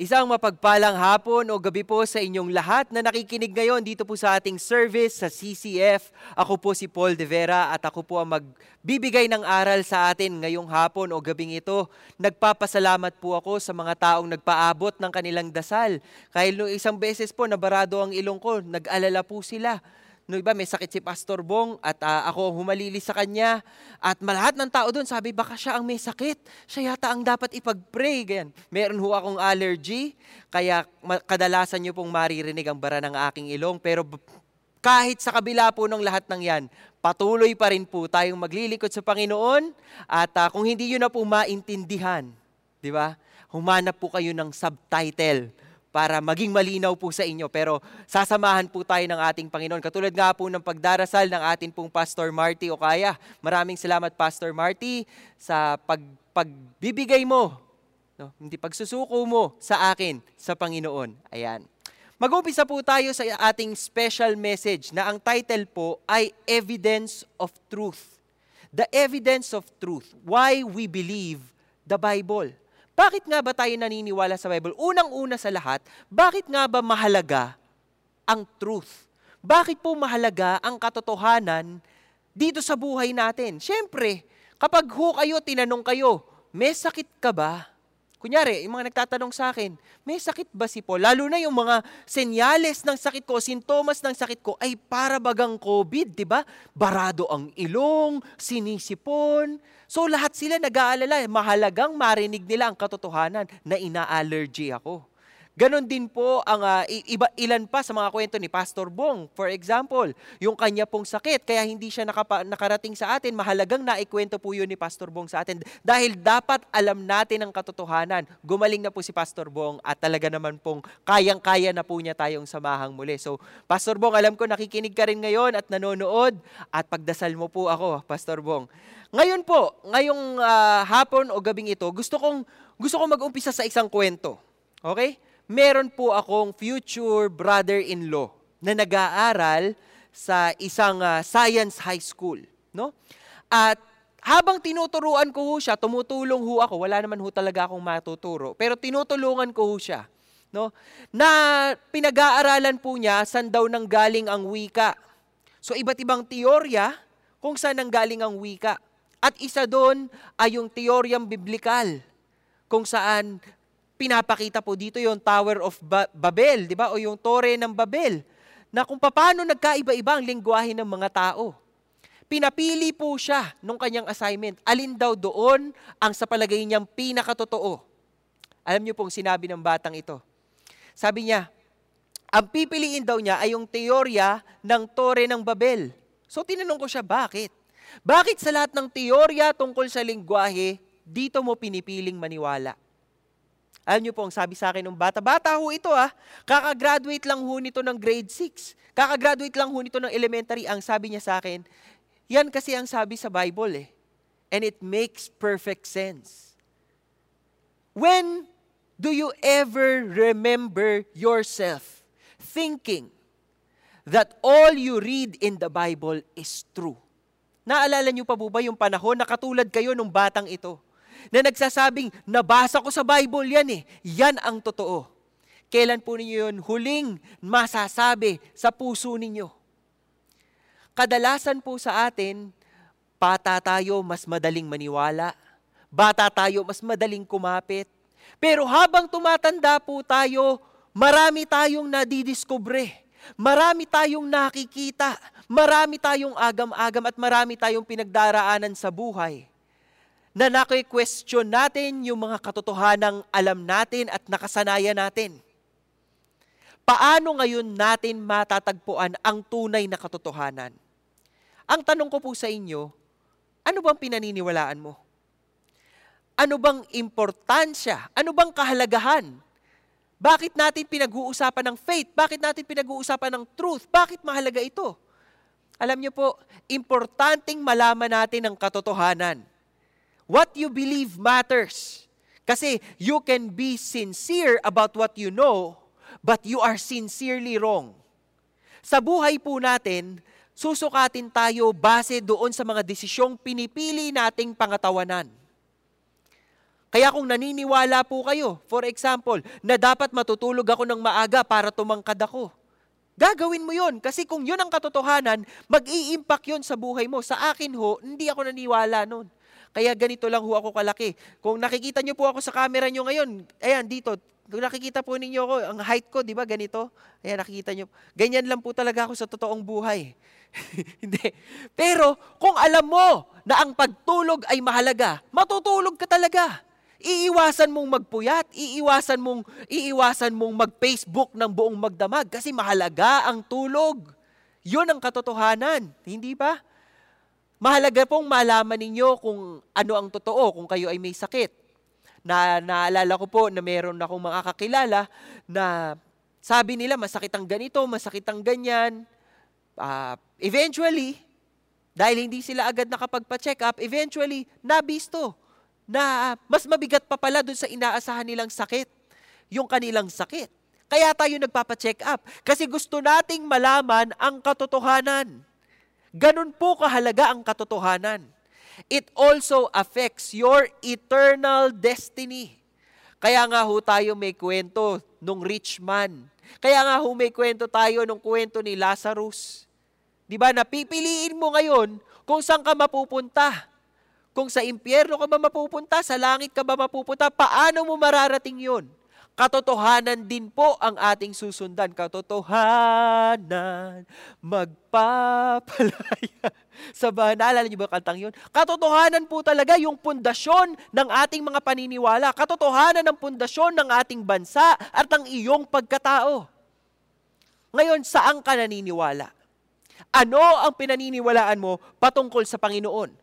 Isang mapagpalang hapon o gabi po sa inyong lahat na nakikinig ngayon dito po sa ating service sa CCF. Ako po si Paul De Vera at ako po ang magbibigay ng aral sa atin ngayong hapon o gabing ito. Nagpapasalamat po ako sa mga taong nagpaabot ng kanilang dasal. Kahit no isang beses po nabarado ang ilong ko, nag-alala po sila no iba may sakit si Pastor Bong at uh, ako humalili sa kanya at malahat ng tao doon sabi baka siya ang may sakit. Siya yata ang dapat ipag-pray. Ganyan. Meron ho akong allergy kaya kadalasan niyo pong maririnig ang bara ng aking ilong pero kahit sa kabila po ng lahat ng yan, patuloy pa rin po tayong maglilikod sa Panginoon at uh, kung hindi yun na po maintindihan, di ba? Humanap po kayo ng subtitle para maging malinaw po sa inyo. Pero sasamahan po tayo ng ating Panginoon. Katulad nga po ng pagdarasal ng ating pong Pastor Marty Okaya. Maraming salamat Pastor Marty sa pag, pagbibigay mo, no? hindi pagsusuko mo sa akin, sa Panginoon. Ayan. Mag-umpisa po tayo sa ating special message na ang title po ay Evidence of Truth. The Evidence of Truth. Why we believe the Bible. Bakit nga ba tayo naniniwala sa Bible? Unang-una sa lahat, bakit nga ba mahalaga ang truth? Bakit po mahalaga ang katotohanan dito sa buhay natin? Siyempre, kapag ho kayo, tinanong kayo, may sakit ka ba? Kunyari, yung mga nagtatanong sa akin, may sakit ba si Paul? Lalo na yung mga senyales ng sakit ko, sintomas ng sakit ko ay para bagang COVID, di ba? Barado ang ilong, sinisipon, So lahat sila nag-aalala, mahalagang marinig nila ang katotohanan na ina-allergy ako. Ganon din po ang uh, iba, ilan pa sa mga kwento ni Pastor Bong. For example, yung kanya pong sakit, kaya hindi siya nakapa, nakarating sa atin, mahalagang naikwento po yun ni Pastor Bong sa atin. Dahil dapat alam natin ang katotohanan. Gumaling na po si Pastor Bong at talaga naman pong kayang-kaya na po niya tayong samahang muli. So, Pastor Bong, alam ko nakikinig ka rin ngayon at nanonood at pagdasal mo po ako, Pastor Bong. Ngayon po, ngayong uh, hapon o gabing ito, gusto kong gusto kong mag-umpisa sa isang kwento. Okay? Meron po akong future brother-in-law na nag-aaral sa isang uh, science high school, no? At habang tinuturuan ko ho siya, tumutulong ho ako, wala naman ho talaga akong matuturo, pero tinutulungan ko ho siya, no? Na pinag-aaralan po niya saan daw nang galing ang wika. So iba't ibang teorya kung saan nang galing ang wika. At isa doon ay yung teoryang biblikal kung saan pinapakita po dito yung Tower of ba- Babel, di ba? O yung Tore ng Babel na kung paano nagkaiba-iba ang lingwahe ng mga tao. Pinapili po siya nung kanyang assignment. Alin daw doon ang sa palagay niyang pinakatotoo. Alam niyo pong sinabi ng batang ito. Sabi niya, ang pipiliin daw niya ay yung teorya ng Tore ng Babel. So tinanong ko siya, bakit? Bakit sa lahat ng teorya tungkol sa lingwahe, dito mo pinipiling maniwala? Alam niyo po, ang sabi sa akin ng bata, bata ho ito ah, kakagraduate lang ho nito ng grade 6. Kakagraduate lang ho nito ng elementary. Ang sabi niya sa akin, yan kasi ang sabi sa Bible eh. And it makes perfect sense. When do you ever remember yourself thinking that all you read in the Bible is true? Naalala niyo pa po ba yung panahon na katulad kayo nung batang ito? Na nagsasabing, nabasa ko sa Bible yan eh. Yan ang totoo. Kailan po ninyo yun huling masasabi sa puso ninyo? Kadalasan po sa atin, bata tayo mas madaling maniwala. Bata tayo mas madaling kumapit. Pero habang tumatanda po tayo, marami tayong nadidiskubre. Marami tayong nakikita Marami tayong agam-agam at marami tayong pinagdaraanan sa buhay na naki-question natin yung mga katotohanang alam natin at nakasanayan natin. Paano ngayon natin matatagpuan ang tunay na katotohanan? Ang tanong ko po sa inyo, ano bang pinaniniwalaan mo? Ano bang importansya? Ano bang kahalagahan? Bakit natin pinag-uusapan ng faith? Bakit natin pinag-uusapan ng truth? Bakit mahalaga ito? Alam niyo po, importanteng malaman natin ang katotohanan. What you believe matters. Kasi you can be sincere about what you know, but you are sincerely wrong. Sa buhay po natin, susukatin tayo base doon sa mga desisyong pinipili nating pangatawanan. Kaya kung naniniwala po kayo, for example, na dapat matutulog ako ng maaga para tumangkad ako, gagawin mo yon Kasi kung yun ang katotohanan, mag-i-impact yun sa buhay mo. Sa akin ho, hindi ako naniwala nun. Kaya ganito lang ho ako kalaki. Kung nakikita nyo po ako sa camera nyo ngayon, ayan dito, kung nakikita po ninyo ako, ang height ko, di ba, ganito? Ayan, nakikita nyo. Ganyan lang po talaga ako sa totoong buhay. Hindi. Pero kung alam mo na ang pagtulog ay mahalaga, matutulog ka talaga. Iiwasan mong magpuyat, iiwasan mong iiwasan mong mag-Facebook ng buong magdamag kasi mahalaga ang tulog. 'Yon ang katotohanan, hindi ba? Mahalaga pong malaman ninyo kung ano ang totoo kung kayo ay may sakit. Na naalala ko po na meron akong mga kakilala na sabi nila masakit ang ganito, masakit ang ganyan. Uh, eventually, dahil hindi sila agad nakapagpa-check up, eventually, nabisto na mas mabigat pa pala dun sa inaasahan nilang sakit, yung kanilang sakit. Kaya tayo nagpapa-check up kasi gusto nating malaman ang katotohanan. Ganun po kahalaga ang katotohanan. It also affects your eternal destiny. Kaya nga ho tayo may kwento nung rich man. Kaya nga ho may kwento tayo nung kwento ni Lazarus. Di ba, napipiliin mo ngayon kung saan ka mapupunta. Kung sa impyerno ka ba mapupunta, sa langit ka ba mapupunta, paano mo mararating yun? Katotohanan din po ang ating susundan. Katotohanan, magpapalaya. Sa ba, naalala niyo ba kantang yun? Katotohanan po talaga yung pundasyon ng ating mga paniniwala. Katotohanan ng pundasyon ng ating bansa at ng iyong pagkatao. Ngayon, saan ka naniniwala? Ano ang pinaniniwalaan mo patungkol sa Panginoon?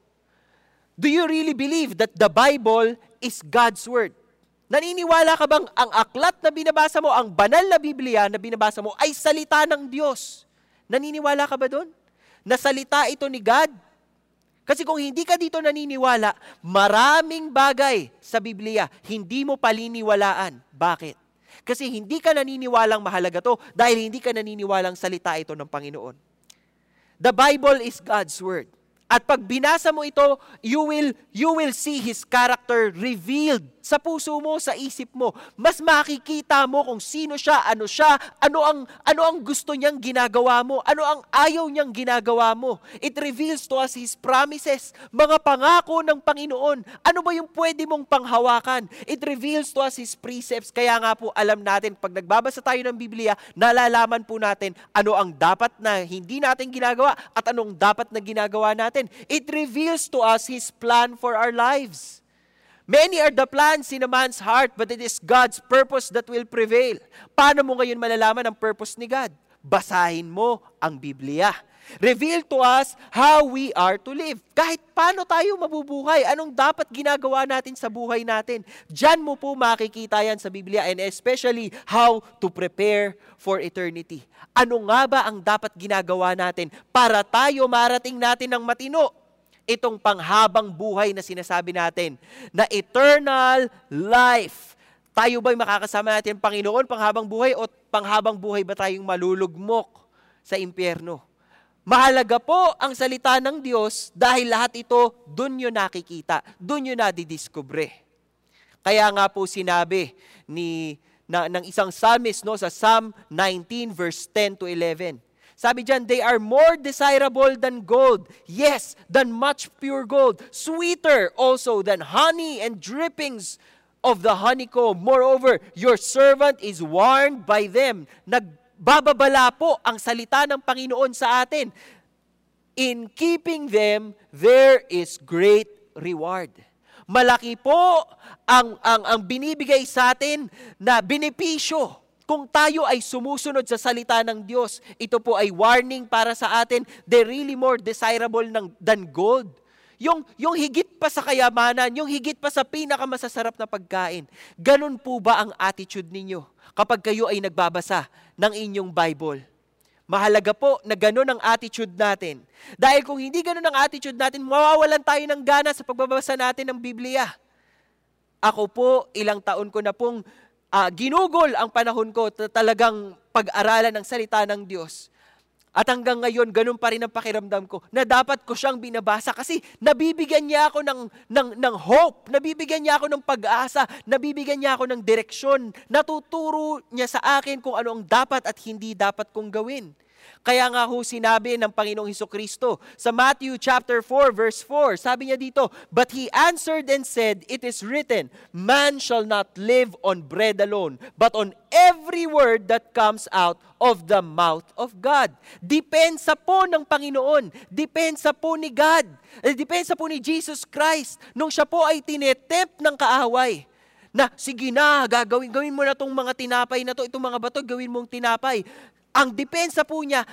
Do you really believe that the Bible is God's Word? Naniniwala ka bang ang aklat na binabasa mo, ang banal na Biblia na binabasa mo ay salita ng Diyos? Naniniwala ka ba doon? Na salita ito ni God? Kasi kung hindi ka dito naniniwala, maraming bagay sa Biblia hindi mo paliniwalaan. Bakit? Kasi hindi ka naniniwalang mahalaga to dahil hindi ka naniniwalang salita ito ng Panginoon. The Bible is God's Word. At pag binasa mo ito, you will, you will see His character revealed sa puso mo, sa isip mo. Mas makikita mo kung sino siya, ano siya, ano ang, ano ang gusto niyang ginagawa mo, ano ang ayaw niyang ginagawa mo. It reveals to us His promises, mga pangako ng Panginoon. Ano ba yung pwede mong panghawakan? It reveals to us His precepts. Kaya nga po alam natin, pag nagbabasa tayo ng Biblia, nalalaman po natin ano ang dapat na hindi natin ginagawa at anong dapat na ginagawa natin. It reveals to us His plan for our lives. Many are the plans in a man's heart, but it is God's purpose that will prevail. Paano mo ngayon malalaman ang purpose ni God? Basahin mo ang Biblia. Reveal to us how we are to live. Kahit paano tayo mabubuhay, anong dapat ginagawa natin sa buhay natin. Diyan mo po makikita yan sa Biblia and especially how to prepare for eternity. Ano nga ba ang dapat ginagawa natin para tayo marating natin ng matino? Itong panghabang buhay na sinasabi natin, na eternal life. Tayo ba'y makakasama natin ang Panginoon panghabang buhay o panghabang buhay ba tayong malulugmok sa impyerno? Mahalaga po ang salita ng Diyos dahil lahat ito doon nyo nakikita, doon nyo nadidiskubre. Kaya nga po sinabi ni na, ng isang psalmist no, sa Psalm 19 verse 10 to 11, sabi dyan, they are more desirable than gold. Yes, than much pure gold. Sweeter also than honey and drippings of the honeycomb. Moreover, your servant is warned by them. Nagbababala po ang salita ng Panginoon sa atin. In keeping them, there is great reward. Malaki po ang, ang, ang binibigay sa atin na benepisyo kung tayo ay sumusunod sa salita ng Diyos, ito po ay warning para sa atin. They're really more desirable ng, than gold. Yung, yung higit pa sa kayamanan, yung higit pa sa pinakamasasarap na pagkain. Ganun po ba ang attitude ninyo kapag kayo ay nagbabasa ng inyong Bible? Mahalaga po na ganun ang attitude natin. Dahil kung hindi ganun ang attitude natin, mawawalan tayo ng gana sa pagbabasa natin ng Biblia. Ako po, ilang taon ko na pong uh, ginugol ang panahon ko talagang pag-aralan ng salita ng Diyos. At hanggang ngayon, ganun pa rin ang pakiramdam ko na dapat ko siyang binabasa kasi nabibigyan niya ako ng, ng, ng hope, nabibigyan niya ako ng pag-asa, nabibigyan niya ako ng direksyon, natuturo niya sa akin kung ano ang dapat at hindi dapat kong gawin. Kaya nga ho sinabi ng Panginoong Heso Kristo sa Matthew chapter 4 verse 4, sabi niya dito, But he answered and said, It is written, Man shall not live on bread alone, but on every word that comes out of the mouth of God. Depensa po ng Panginoon. Depensa po ni God. Eh, depensa po ni Jesus Christ nung siya po ay tinetempt ng kaaway na sige na, gagawin, gawin mo na itong mga tinapay na to, itong mga bato, gawin mong tinapay. Ang depensa po niya,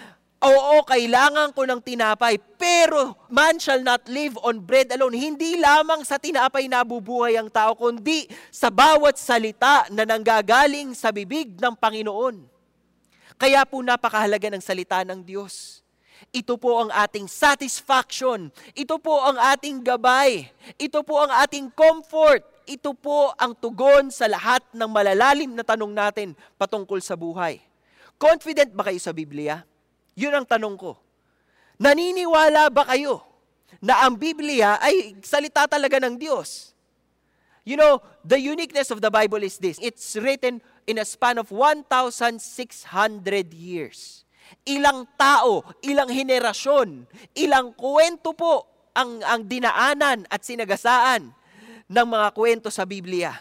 Oo, kailangan ko ng tinapay, pero man shall not live on bread alone. Hindi lamang sa tinapay nabubuhay ang tao, kundi sa bawat salita na nanggagaling sa bibig ng Panginoon. Kaya po napakahalaga ng salita ng Diyos. Ito po ang ating satisfaction. Ito po ang ating gabay. Ito po ang ating comfort. Ito po ang tugon sa lahat ng malalalim na tanong natin patungkol sa buhay. Confident ba kayo sa Biblia? Yun ang tanong ko. Naniniwala ba kayo na ang Biblia ay salita talaga ng Diyos? You know, the uniqueness of the Bible is this. It's written in a span of 1,600 years. Ilang tao, ilang henerasyon, ilang kwento po ang, ang dinaanan at sinagasaan ng mga kwento sa Biblia.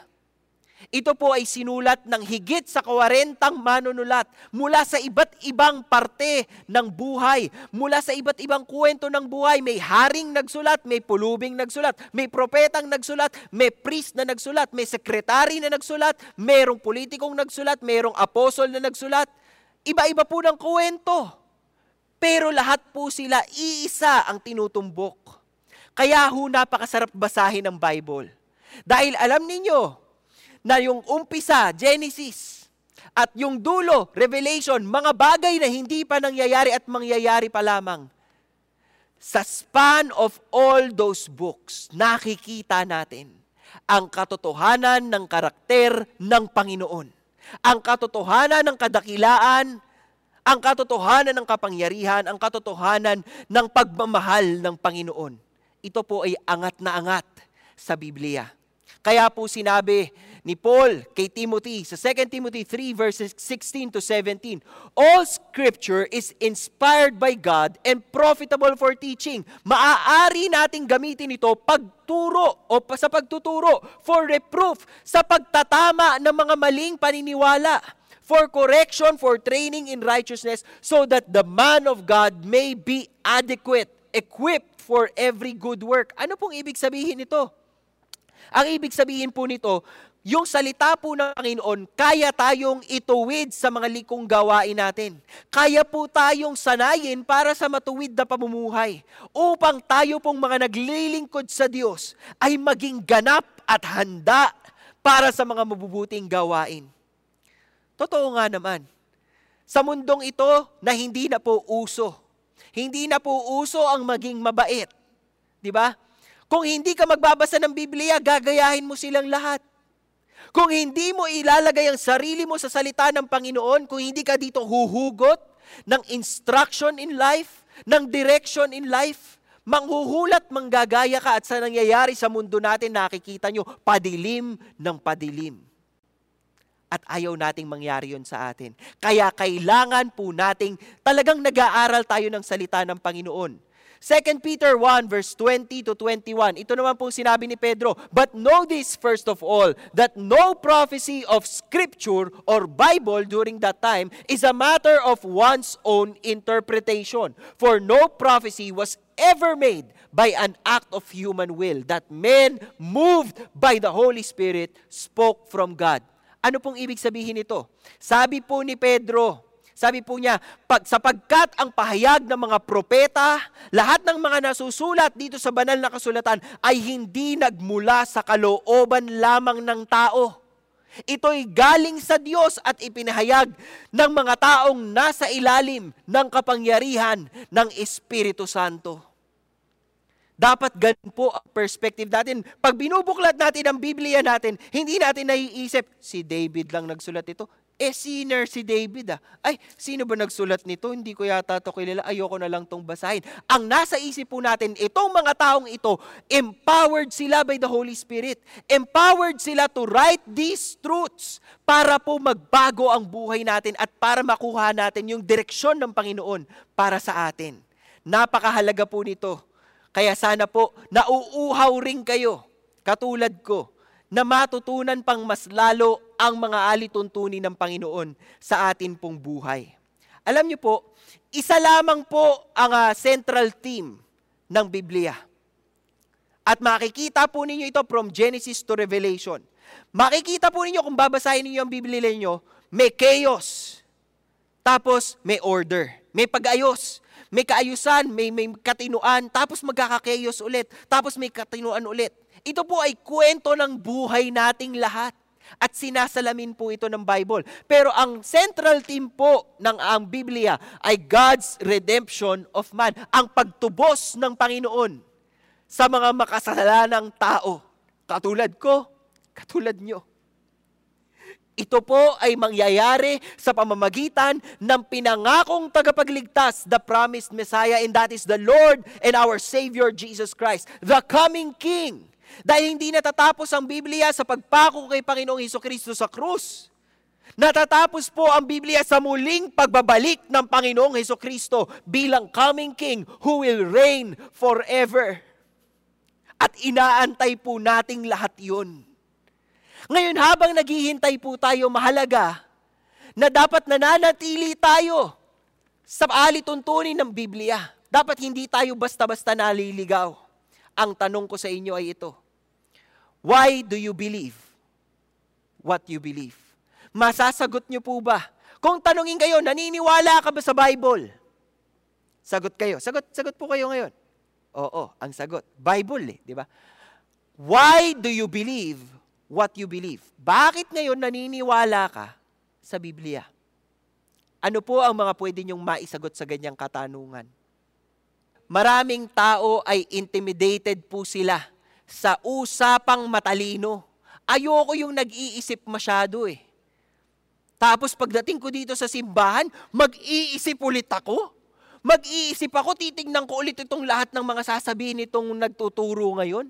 Ito po ay sinulat ng higit sa 40 manunulat mula sa iba't ibang parte ng buhay, mula sa iba't ibang kwento ng buhay. May haring nagsulat, may pulubing nagsulat, may propetang nagsulat, may priest na nagsulat, may sekretary na nagsulat, mayroong politikong nagsulat, mayroong apostol na nagsulat. Iba-iba po ng kwento. Pero lahat po sila iisa ang tinutumbok. Kaya ho napakasarap basahin ng Bible. Dahil alam ninyo, na yung umpisa, Genesis, at yung dulo, Revelation, mga bagay na hindi pa nangyayari at mangyayari pa lamang. Sa span of all those books, nakikita natin ang katotohanan ng karakter ng Panginoon. Ang katotohanan ng kadakilaan, ang katotohanan ng kapangyarihan, ang katotohanan ng pagmamahal ng Panginoon. Ito po ay angat na angat sa Biblia. Kaya po sinabi ni Paul kay Timothy sa 2 Timothy 3 verses 16 to 17. All scripture is inspired by God and profitable for teaching. Maaari nating gamitin ito pagturo o sa pagtuturo for reproof, sa pagtatama ng mga maling paniniwala for correction, for training in righteousness, so that the man of God may be adequate, equipped for every good work. Ano pong ibig sabihin nito? Ang ibig sabihin po nito, yung salita po ng Panginoon, kaya tayong ituwid sa mga likong gawain natin. Kaya po tayong sanayin para sa matuwid na pamumuhay upang tayo pong mga naglilingkod sa Diyos ay maging ganap at handa para sa mga mabubuting gawain. Totoo nga naman, sa mundong ito na hindi na po uso, hindi na po uso ang maging mabait. Di ba? Kung hindi ka magbabasa ng Biblia, gagayahin mo silang lahat. Kung hindi mo ilalagay ang sarili mo sa salita ng Panginoon, kung hindi ka dito huhugot ng instruction in life, ng direction in life, manghuhulat, manggagaya ka at sa nangyayari sa mundo natin, nakikita nyo, padilim ng padilim. At ayaw nating mangyari yon sa atin. Kaya kailangan po nating talagang nag-aaral tayo ng salita ng Panginoon 2 Peter 1 verse 20 to 21. Ito naman po sinabi ni Pedro, But know this first of all, that no prophecy of Scripture or Bible during that time is a matter of one's own interpretation. For no prophecy was ever made by an act of human will, that men moved by the Holy Spirit spoke from God. Ano pong ibig sabihin nito? Sabi po ni Pedro, sabi po niya, pag, sapagkat ang pahayag ng mga propeta, lahat ng mga nasusulat dito sa banal na kasulatan ay hindi nagmula sa kalooban lamang ng tao. Ito'y galing sa Diyos at ipinahayag ng mga taong nasa ilalim ng kapangyarihan ng Espiritu Santo. Dapat ganun po ang perspective natin. Pag binubuklat natin ang Biblia natin, hindi natin naiisip, si David lang nagsulat ito. Eh, sinner si David ah. Ay, sino ba nagsulat nito? Hindi ko yata ito kilala. Ayoko na lang tong basahin. Ang nasa isip po natin, itong mga taong ito, empowered sila by the Holy Spirit. Empowered sila to write these truths para po magbago ang buhay natin at para makuha natin yung direksyon ng Panginoon para sa atin. Napakahalaga po nito. Kaya sana po, nauuhaw rin kayo, katulad ko, na matutunan pang mas lalo ang mga alituntunin ng Panginoon sa atin pong buhay. Alam niyo po, isa lamang po ang uh, central theme ng Biblia. At makikita po ninyo ito from Genesis to Revelation. Makikita po ninyo kung babasahin ninyo ang Biblia ninyo, may chaos. Tapos may order. May pag-ayos. May kaayusan, may, may katinuan, tapos magkaka-chaos ulit. Tapos may katinuan ulit. Ito po ay kwento ng buhay nating lahat. At sinasalamin po ito ng Bible. Pero ang central theme po ng ang Biblia ay God's redemption of man. Ang pagtubos ng Panginoon sa mga makasalanang tao. Katulad ko, katulad nyo. Ito po ay mangyayari sa pamamagitan ng pinangakong tagapagligtas, the promised Messiah, and that is the Lord and our Savior Jesus Christ, the coming King. Dahil hindi natatapos ang Biblia sa pagpako kay Panginoong Heso Kristo sa krus. Natatapos po ang Biblia sa muling pagbabalik ng Panginoong Heso Kristo bilang coming King who will reign forever. At inaantay po nating lahat yun. Ngayon habang naghihintay po tayo, mahalaga na dapat nananatili tayo sa alituntunin ng Biblia. Dapat hindi tayo basta-basta naliligaw. Ang tanong ko sa inyo ay ito. Why do you believe what you believe? Masasagot niyo po ba? Kung tanungin kayo, naniniwala ka ba sa Bible? Sagot kayo. Sagot, sagot po kayo ngayon. Oo, ang sagot. Bible eh, di ba? Why do you believe what you believe? Bakit ngayon naniniwala ka sa Biblia? Ano po ang mga pwede niyong maisagot sa ganyang katanungan? Maraming tao ay intimidated po sila sa usapang matalino. Ayoko yung nag-iisip masyado eh. Tapos pagdating ko dito sa simbahan, mag-iisip ulit ako. Mag-iisip ako, titignan ko ulit itong lahat ng mga sasabihin nitong nagtuturo ngayon.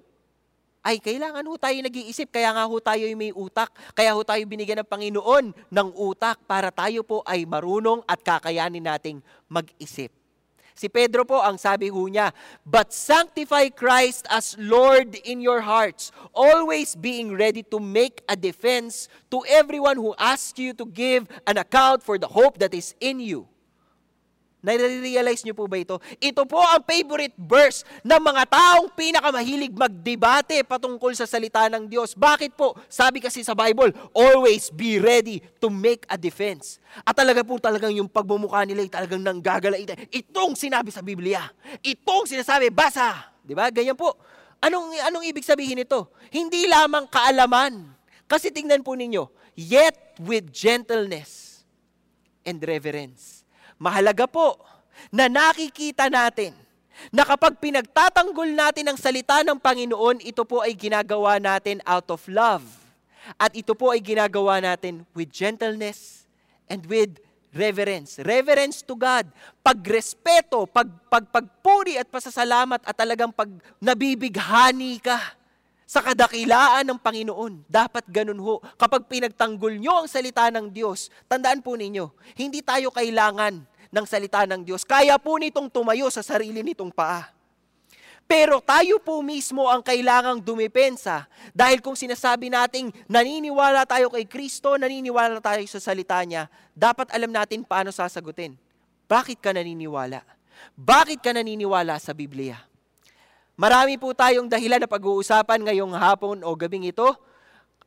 Ay, kailangan ho tayo nag-iisip, kaya nga ho tayo may utak. Kaya ho tayo binigyan ng Panginoon ng utak para tayo po ay marunong at kakayanin nating mag-isip. Si Pedro po, ang sabi ho niya, But sanctify Christ as Lord in your hearts, always being ready to make a defense to everyone who asks you to give an account for the hope that is in you Nare-realize niyo po ba ito? Ito po ang favorite verse ng mga taong pinakamahilig magdebate patungkol sa salita ng Diyos. Bakit po? Sabi kasi sa Bible, always be ready to make a defense. At talaga po talagang yung pagmumukha nila ay talagang nanggagalaita. Itong sinabi sa Biblia. Itong sinasabi, basa. Di ba? Ganyan po. Anong, anong ibig sabihin ito? Hindi lamang kaalaman. Kasi tingnan po ninyo, yet with gentleness and reverence Mahalaga po na nakikita natin na kapag pinagtatanggol natin ang salita ng Panginoon, ito po ay ginagawa natin out of love. At ito po ay ginagawa natin with gentleness and with reverence. Reverence to God. Pagrespeto, pag, pag, pagpuri at pasasalamat at talagang pag nabibighani ka sa kadakilaan ng Panginoon. Dapat ganun ho. Kapag pinagtanggol nyo ang salita ng Diyos, tandaan po ninyo, hindi tayo kailangan ng salita ng Diyos. Kaya po nitong tumayo sa sarili nitong paa. Pero tayo po mismo ang kailangang dumipensa dahil kung sinasabi nating naniniwala tayo kay Kristo, naniniwala tayo sa salita niya, dapat alam natin paano sasagutin. Bakit ka naniniwala? Bakit ka naniniwala sa Biblia? Marami po tayong dahilan na pag-uusapan ngayong hapon o gabing ito.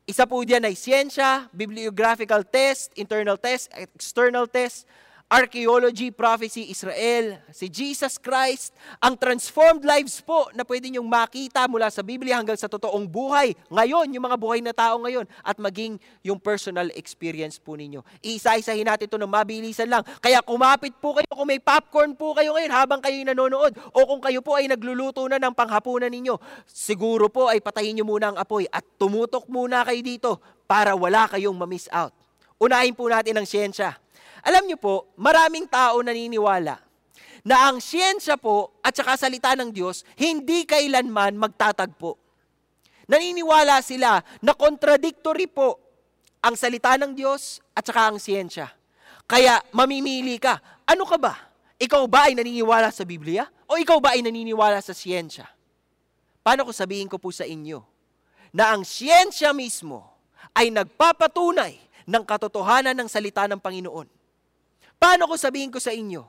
Isa po diyan ay siyensya, bibliographical test, internal test, external test, archaeology, prophecy, Israel, si Jesus Christ, ang transformed lives po na pwede niyong makita mula sa Biblia hanggang sa totoong buhay. Ngayon, yung mga buhay na tao ngayon at maging yung personal experience po ninyo. Iisa-isahin natin ito ng mabilisan lang. Kaya kumapit po kayo kung may popcorn po kayo ngayon habang kayo nanonood o kung kayo po ay nagluluto na ng panghapunan ninyo. Siguro po ay patayin niyo muna ang apoy at tumutok muna kayo dito para wala kayong ma-miss out. Unahin po natin ang siyensya. Alam niyo po, maraming tao naniniwala na ang siyensya po at saka salita ng Diyos hindi kailanman magtatagpo. Naniniwala sila na contradictory po ang salita ng Diyos at saka ang siyensya. Kaya mamimili ka, ano ka ba? Ikaw ba ay naniniwala sa Biblia? O ikaw ba ay naniniwala sa siyensya? Paano ko sabihin ko po sa inyo na ang siyensya mismo ay nagpapatunay ng katotohanan ng salita ng Panginoon? Paano ko sabihin ko sa inyo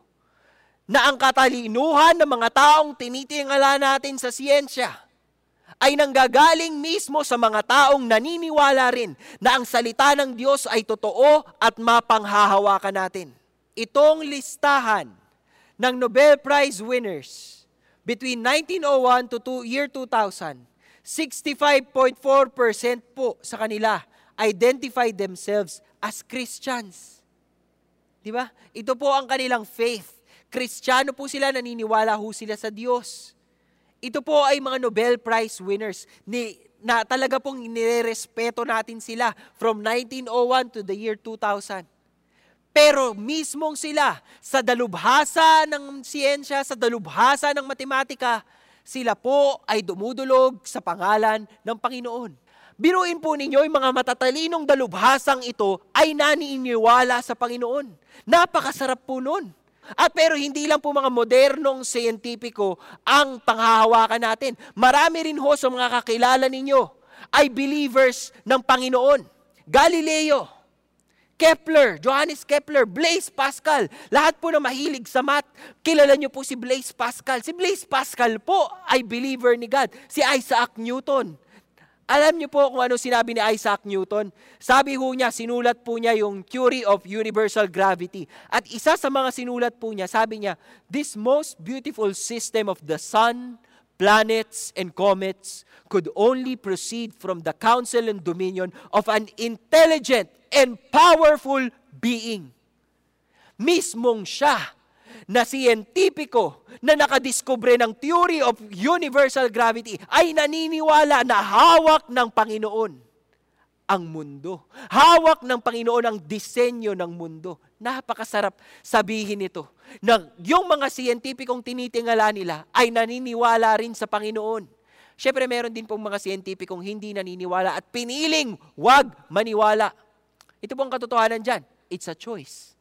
na ang katalinuhan ng mga taong tinitingala natin sa siyensya ay nanggagaling mismo sa mga taong naniniwala rin na ang salita ng Diyos ay totoo at mapanghahawakan natin. Itong listahan ng Nobel Prize winners between 1901 to two, year 2000, 65.4% po sa kanila identified themselves as Christians. Di ba? Ito po ang kanilang faith. Kristiyano po sila, naniniwala ho sila sa Diyos. Ito po ay mga Nobel Prize winners ni, na talaga pong nirerespeto natin sila from 1901 to the year 2000. Pero mismong sila, sa dalubhasa ng siyensya, sa dalubhasa ng matematika, sila po ay dumudulog sa pangalan ng Panginoon. Biruin po ninyo, yung mga matatalinong dalubhasang ito ay naniniwala sa Panginoon. Napakasarap po nun. At pero hindi lang po mga modernong siyentipiko ang panghahawakan natin. Marami rin ho sa mga kakilala ninyo ay believers ng Panginoon. Galileo, Kepler, Johannes Kepler, Blaise Pascal, lahat po na mahilig sa math. Kilala niyo po si Blaise Pascal. Si Blaise Pascal po ay believer ni God. Si Isaac Newton. Alam niyo po kung ano sinabi ni Isaac Newton? Sabi ho niya, sinulat po niya yung theory of universal gravity. At isa sa mga sinulat po niya, sabi niya, This most beautiful system of the sun, planets, and comets could only proceed from the counsel and dominion of an intelligent and powerful being. Mismong siya na siyentipiko na nakadiskubre ng theory of universal gravity ay naniniwala na hawak ng Panginoon ang mundo. Hawak ng Panginoon ang disenyo ng mundo. Napakasarap sabihin ito na yung mga siyentipikong tinitingala nila ay naniniwala rin sa Panginoon. Siyempre meron din pong mga siyentipikong hindi naniniwala at piniling wag maniwala. Ito po ang katotohanan dyan. It's a choice.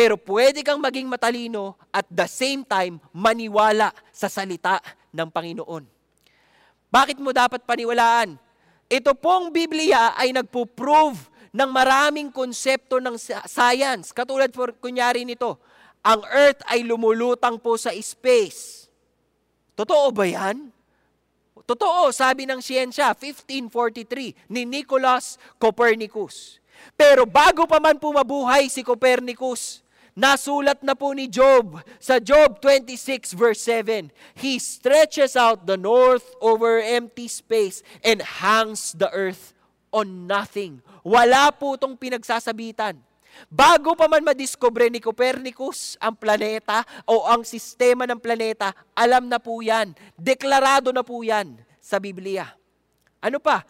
Pero pwede kang maging matalino at the same time maniwala sa salita ng Panginoon. Bakit mo dapat paniwalaan? Ito pong Biblia ay nagpo-prove ng maraming konsepto ng science. Katulad for kunyari nito, ang earth ay lumulutang po sa space. Totoo ba yan? Totoo, sabi ng siyensya, 1543 ni Nicholas Copernicus. Pero bago pa man po mabuhay si Copernicus, nasulat na po ni Job sa Job 26 verse 7. He stretches out the north over empty space and hangs the earth on nothing. Wala po itong pinagsasabitan. Bago pa man madiskubre ni Copernicus ang planeta o ang sistema ng planeta, alam na po yan. Deklarado na po yan sa Biblia. Ano pa?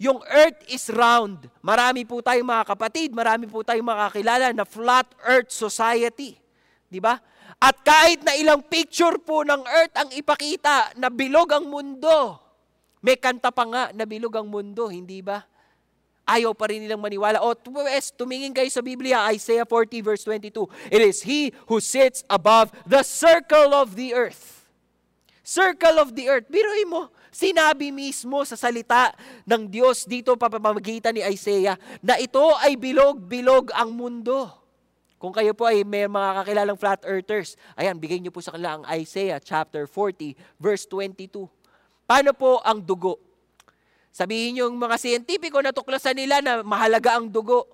Yung earth is round. Marami po tayong mga kapatid, marami po tayong mga kakilala na flat earth society. Di ba? At kahit na ilang picture po ng earth ang ipakita na bilog ang mundo, may kanta pa nga na bilog ang mundo, hindi ba? Ayaw pa rin nilang maniwala. O, tumingin kayo sa Biblia, Isaiah 40 verse 22. It is He who sits above the circle of the earth. Circle of the earth. Biruin mo, Sinabi mismo sa salita ng Diyos dito papamagitan ni Isaiah na ito ay bilog-bilog ang mundo. Kung kayo po ay may mga kakilalang flat earthers, ayan, bigay niyo po sa kanila ang Isaiah chapter 40 verse 22. Paano po ang dugo? Sabihin niyo yung mga siyentipiko na tuklasan nila na mahalaga ang dugo.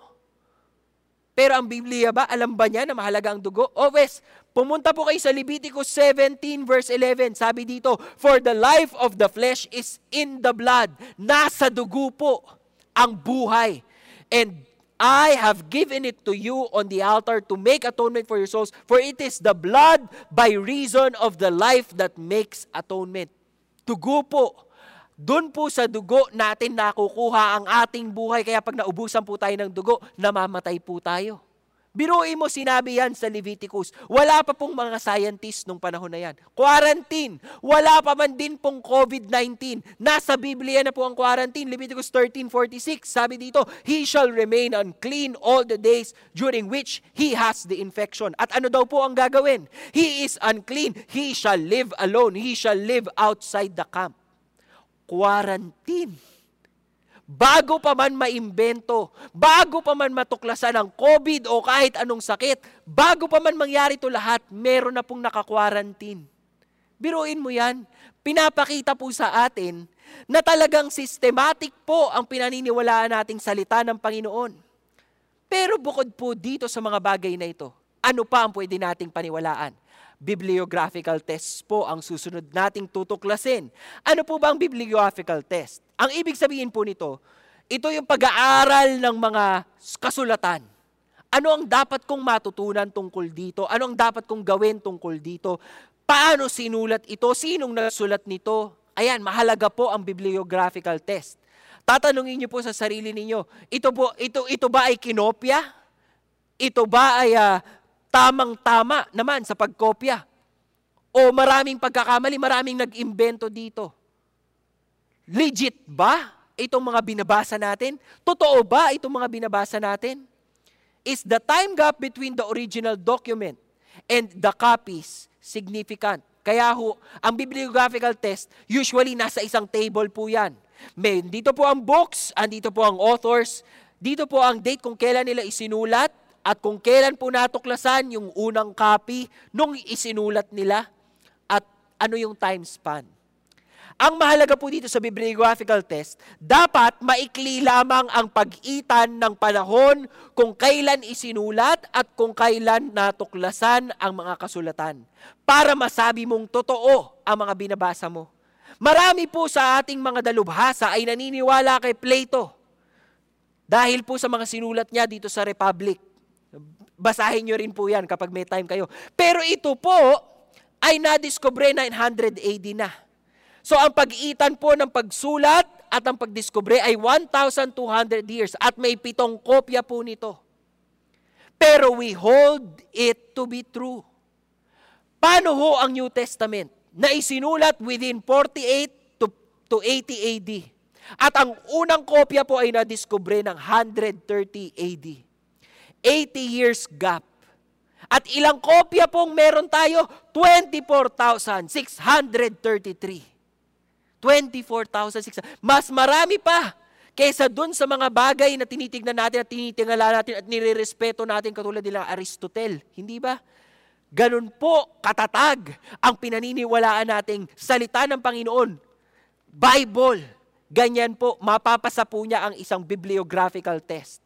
Pero ang Biblia ba, alam ba niya na mahalaga ang dugo? O wes, pumunta po kayo sa Leviticus 17 verse 11. Sabi dito, For the life of the flesh is in the blood. Nasa dugo po ang buhay. And I have given it to you on the altar to make atonement for your souls, for it is the blood by reason of the life that makes atonement. Dugo po. Doon po sa dugo natin nakukuha ang ating buhay. Kaya pag naubusan po tayo ng dugo, namamatay po tayo. Biruin mo, sinabi yan sa Leviticus. Wala pa pong mga scientists nung panahon na yan. Quarantine. Wala pa man din pong COVID-19. Nasa Biblia na po ang quarantine. Leviticus 13.46. Sabi dito, He shall remain unclean all the days during which he has the infection. At ano daw po ang gagawin? He is unclean. He shall live alone. He shall live outside the camp. Quarantine bago pa man maimbento, bago pa man matuklasan ang COVID o kahit anong sakit, bago pa man mangyari to lahat, meron na pong naka-quarantine. Biruin mo yan. Pinapakita po sa atin na talagang systematic po ang pinaniniwalaan nating salita ng Panginoon. Pero bukod po dito sa mga bagay na ito, ano pa ang pwede nating paniwalaan? Bibliographical tests po ang susunod nating tutuklasin. Ano po ba ang bibliographical test? Ang ibig sabihin po nito, ito yung pag-aaral ng mga kasulatan. Ano ang dapat kong matutunan tungkol dito? Ano ang dapat kong gawin tungkol dito? Paano sinulat ito? Sinong nasulat nito? Ayan, mahalaga po ang bibliographical test. Tatanungin niyo po sa sarili ninyo, ito po ito ito ba ay kinopya? Ito ba ay uh, tamang-tama naman sa pagkopya. O maraming pagkakamali, maraming nag-imbento dito. Legit ba itong mga binabasa natin? Totoo ba itong mga binabasa natin? Is the time gap between the original document and the copies significant? Kaya ho, ang bibliographical test, usually nasa isang table po yan. May, dito po ang books, andito po ang authors, dito po ang date kung kailan nila isinulat, at kung kailan po natuklasan yung unang copy nung isinulat nila at ano yung time span. Ang mahalaga po dito sa bibliographical test, dapat maikli lamang ang pag-itan ng panahon kung kailan isinulat at kung kailan natuklasan ang mga kasulatan para masabi mong totoo ang mga binabasa mo. Marami po sa ating mga dalubhasa ay naniniwala kay Plato dahil po sa mga sinulat niya dito sa Republic. Basahin nyo rin po yan kapag may time kayo. Pero ito po ay nadiskubre 900 AD na. So ang pag-iitan po ng pagsulat at ang pagdiskubre ay 1,200 years at may pitong kopya po nito. Pero we hold it to be true. Paano ho ang New Testament na isinulat within 48 to, to 80 AD? At ang unang kopya po ay nadiskubre ng 130 AD. 80 years gap. At ilang kopya pong meron tayo? 24,633. 24,600. Mas marami pa kaysa dun sa mga bagay na tinitignan natin at tinitingala natin at nirerespeto natin katulad nila Aristotle. Hindi ba? Ganun po katatag ang pinaniniwalaan nating salita ng Panginoon. Bible. Ganyan po, mapapasa po niya ang isang bibliographical test.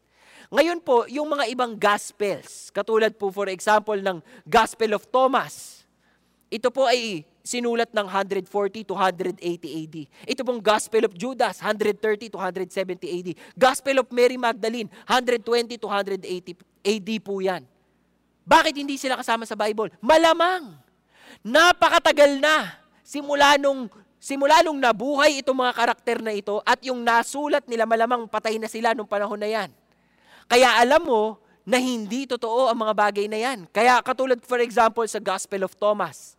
Ngayon po, yung mga ibang gospels, katulad po for example ng Gospel of Thomas, ito po ay sinulat ng 140 to 180 AD. Ito pong Gospel of Judas, 130 to 170 AD. Gospel of Mary Magdalene, 120 to 180 AD po yan. Bakit hindi sila kasama sa Bible? Malamang. Napakatagal na. Simula nung, simula nung nabuhay itong mga karakter na ito at yung nasulat nila malamang patay na sila nung panahon na yan. Kaya alam mo na hindi totoo ang mga bagay na yan. Kaya katulad for example sa Gospel of Thomas.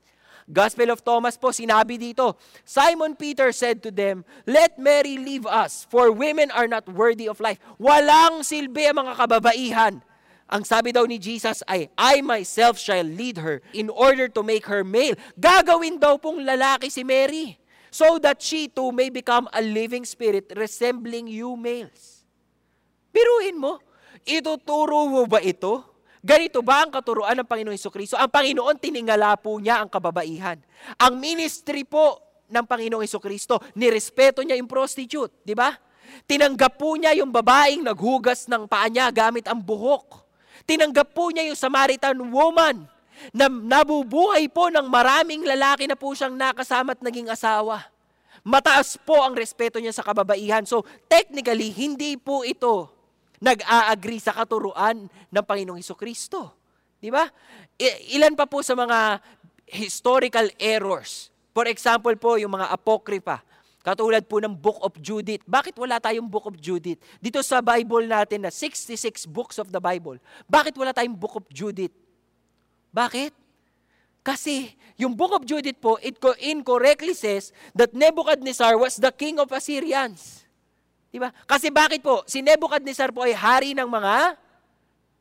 Gospel of Thomas po, sinabi dito, Simon Peter said to them, Let Mary leave us, for women are not worthy of life. Walang silbi ang mga kababaihan. Ang sabi daw ni Jesus ay, I myself shall lead her in order to make her male. Gagawin daw pong lalaki si Mary so that she too may become a living spirit resembling you males. Biruin mo, Ituturo mo ba ito? Ganito ba ang katuruan ng Panginoon Heso Kristo? Ang Panginoon tiningala po niya ang kababaihan. Ang ministry po ng Panginoong Heso Kristo, nirespeto niya yung prostitute, di ba? Tinanggap po niya yung babaeng naghugas ng paa niya gamit ang buhok. Tinanggap po niya yung Samaritan woman na nabubuhay po ng maraming lalaki na po siyang nakasama at naging asawa. Mataas po ang respeto niya sa kababaihan. So technically, hindi po ito nag-a-agree sa katuruan ng Panginoong Heso Kristo. Di ba? Ilan pa po sa mga historical errors. For example po, yung mga apokripa. Katulad po ng Book of Judith. Bakit wala tayong Book of Judith? Dito sa Bible natin na 66 books of the Bible. Bakit wala tayong Book of Judith? Bakit? Kasi yung Book of Judith po, it incorrectly says that Nebuchadnezzar was the king of Assyrians. Diba? Kasi bakit po? Si Nebuchadnezzar po ay hari ng mga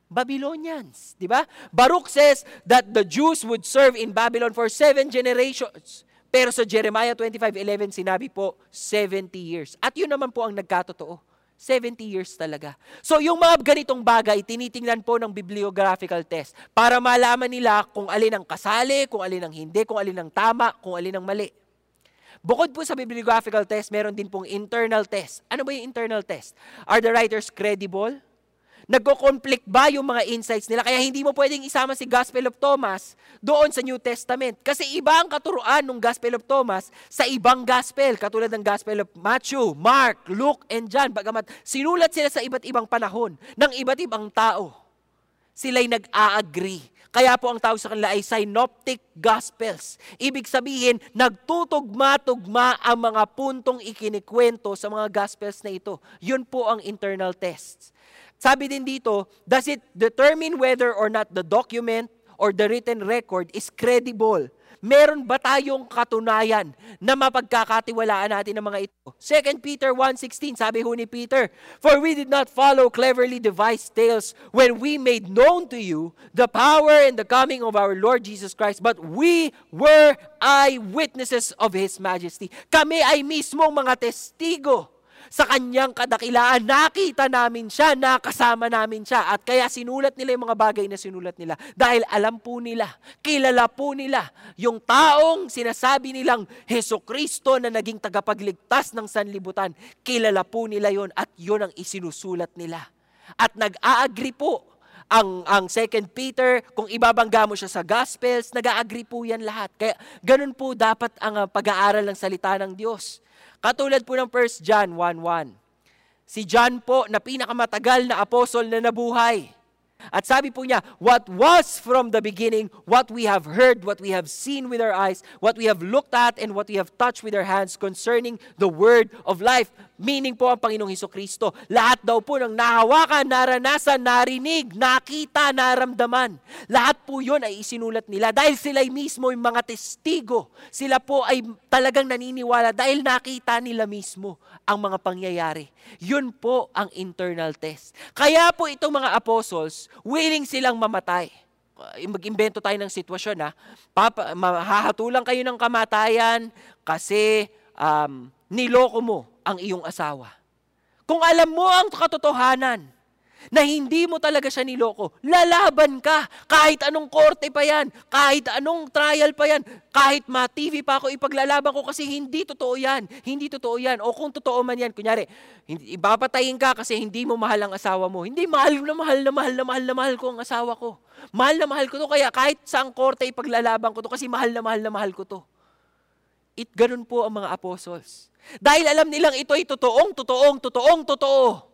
Babylonians. Diba? Baruch says that the Jews would serve in Babylon for seven generations. Pero sa Jeremiah 25.11, sinabi po, 70 years. At yun naman po ang nagkatotoo. 70 years talaga. So yung mga ganitong bagay, tinitingnan po ng bibliographical test para malaman nila kung alin ang kasali, kung alin ang hindi, kung alin ang tama, kung alin ang mali. Bukod po sa bibliographical test, meron din pong internal test. Ano ba yung internal test? Are the writers credible? Nagko-conflict ba yung mga insights nila? Kaya hindi mo pwedeng isama si Gospel of Thomas doon sa New Testament. Kasi iba ang katuruan ng Gospel of Thomas sa ibang gospel, katulad ng Gospel of Matthew, Mark, Luke, and John. Bagamat sinulat sila sa iba't ibang panahon ng iba't ibang tao. Sila'y nag-a-agree. Kaya po ang tawag sa kanila ay synoptic gospels. Ibig sabihin, nagtutugma-tugma ang mga puntong ikinikwento sa mga gospels na ito. Yun po ang internal tests. Sabi din dito, does it determine whether or not the document or the written record is credible? Meron ba tayong katunayan na mapagkakatiwalaan natin ng mga ito? 2 Peter 1.16, sabi ho ni Peter, For we did not follow cleverly devised tales when we made known to you the power and the coming of our Lord Jesus Christ, but we were eyewitnesses of His majesty. Kami ay mismong mga testigo sa kanyang kadakilaan. Nakita namin siya, nakasama namin siya. At kaya sinulat nila yung mga bagay na sinulat nila. Dahil alam po nila, kilala po nila yung taong sinasabi nilang Heso Kristo na naging tagapagligtas ng sanlibutan. Kilala po nila yon at yon ang isinusulat nila. At nag-a-agree po ang ang second Peter, kung ibabangga mo siya sa Gospels, nag-a-agree po yan lahat. Kaya ganun po dapat ang uh, pag-aaral ng salita ng Diyos. Katulad po ng 1 John 1.1. Si John po na pinakamatagal na apostol na nabuhay. At sabi po niya, what was from the beginning, what we have heard, what we have seen with our eyes, what we have looked at, and what we have touched with our hands concerning the word of life. Meaning po ang Panginoong Heso Kristo. Lahat daw po ng nahawakan, naranasan, narinig, nakita, naramdaman. Lahat po yun ay isinulat nila dahil sila mismo yung mga testigo. Sila po ay talagang naniniwala dahil nakita nila mismo ang mga pangyayari. Yun po ang internal test. Kaya po itong mga apostles, willing silang mamatay mag-imbento tayo ng sitwasyon ha. Papa, mahahatulang kayo ng kamatayan kasi um, niloko mo ang iyong asawa. Kung alam mo ang katotohanan, na hindi mo talaga siya niloko, lalaban ka. Kahit anong korte pa yan, kahit anong trial pa yan, kahit ma-TV pa ako, ipaglalaban ko kasi hindi totoo yan. Hindi totoo yan. O kung totoo man yan, kunyari, hindi, ibapatayin ka kasi hindi mo mahal ang asawa mo. Hindi, mahal na mahal na mahal na mahal na mahal ko ang asawa ko. Mahal na mahal ko to, kaya kahit saang korte ipaglalaban ko to kasi mahal na mahal na mahal ko to. It ganun po ang mga apostles. Dahil alam nilang ito ay totoong, totoong, totoong, totoo.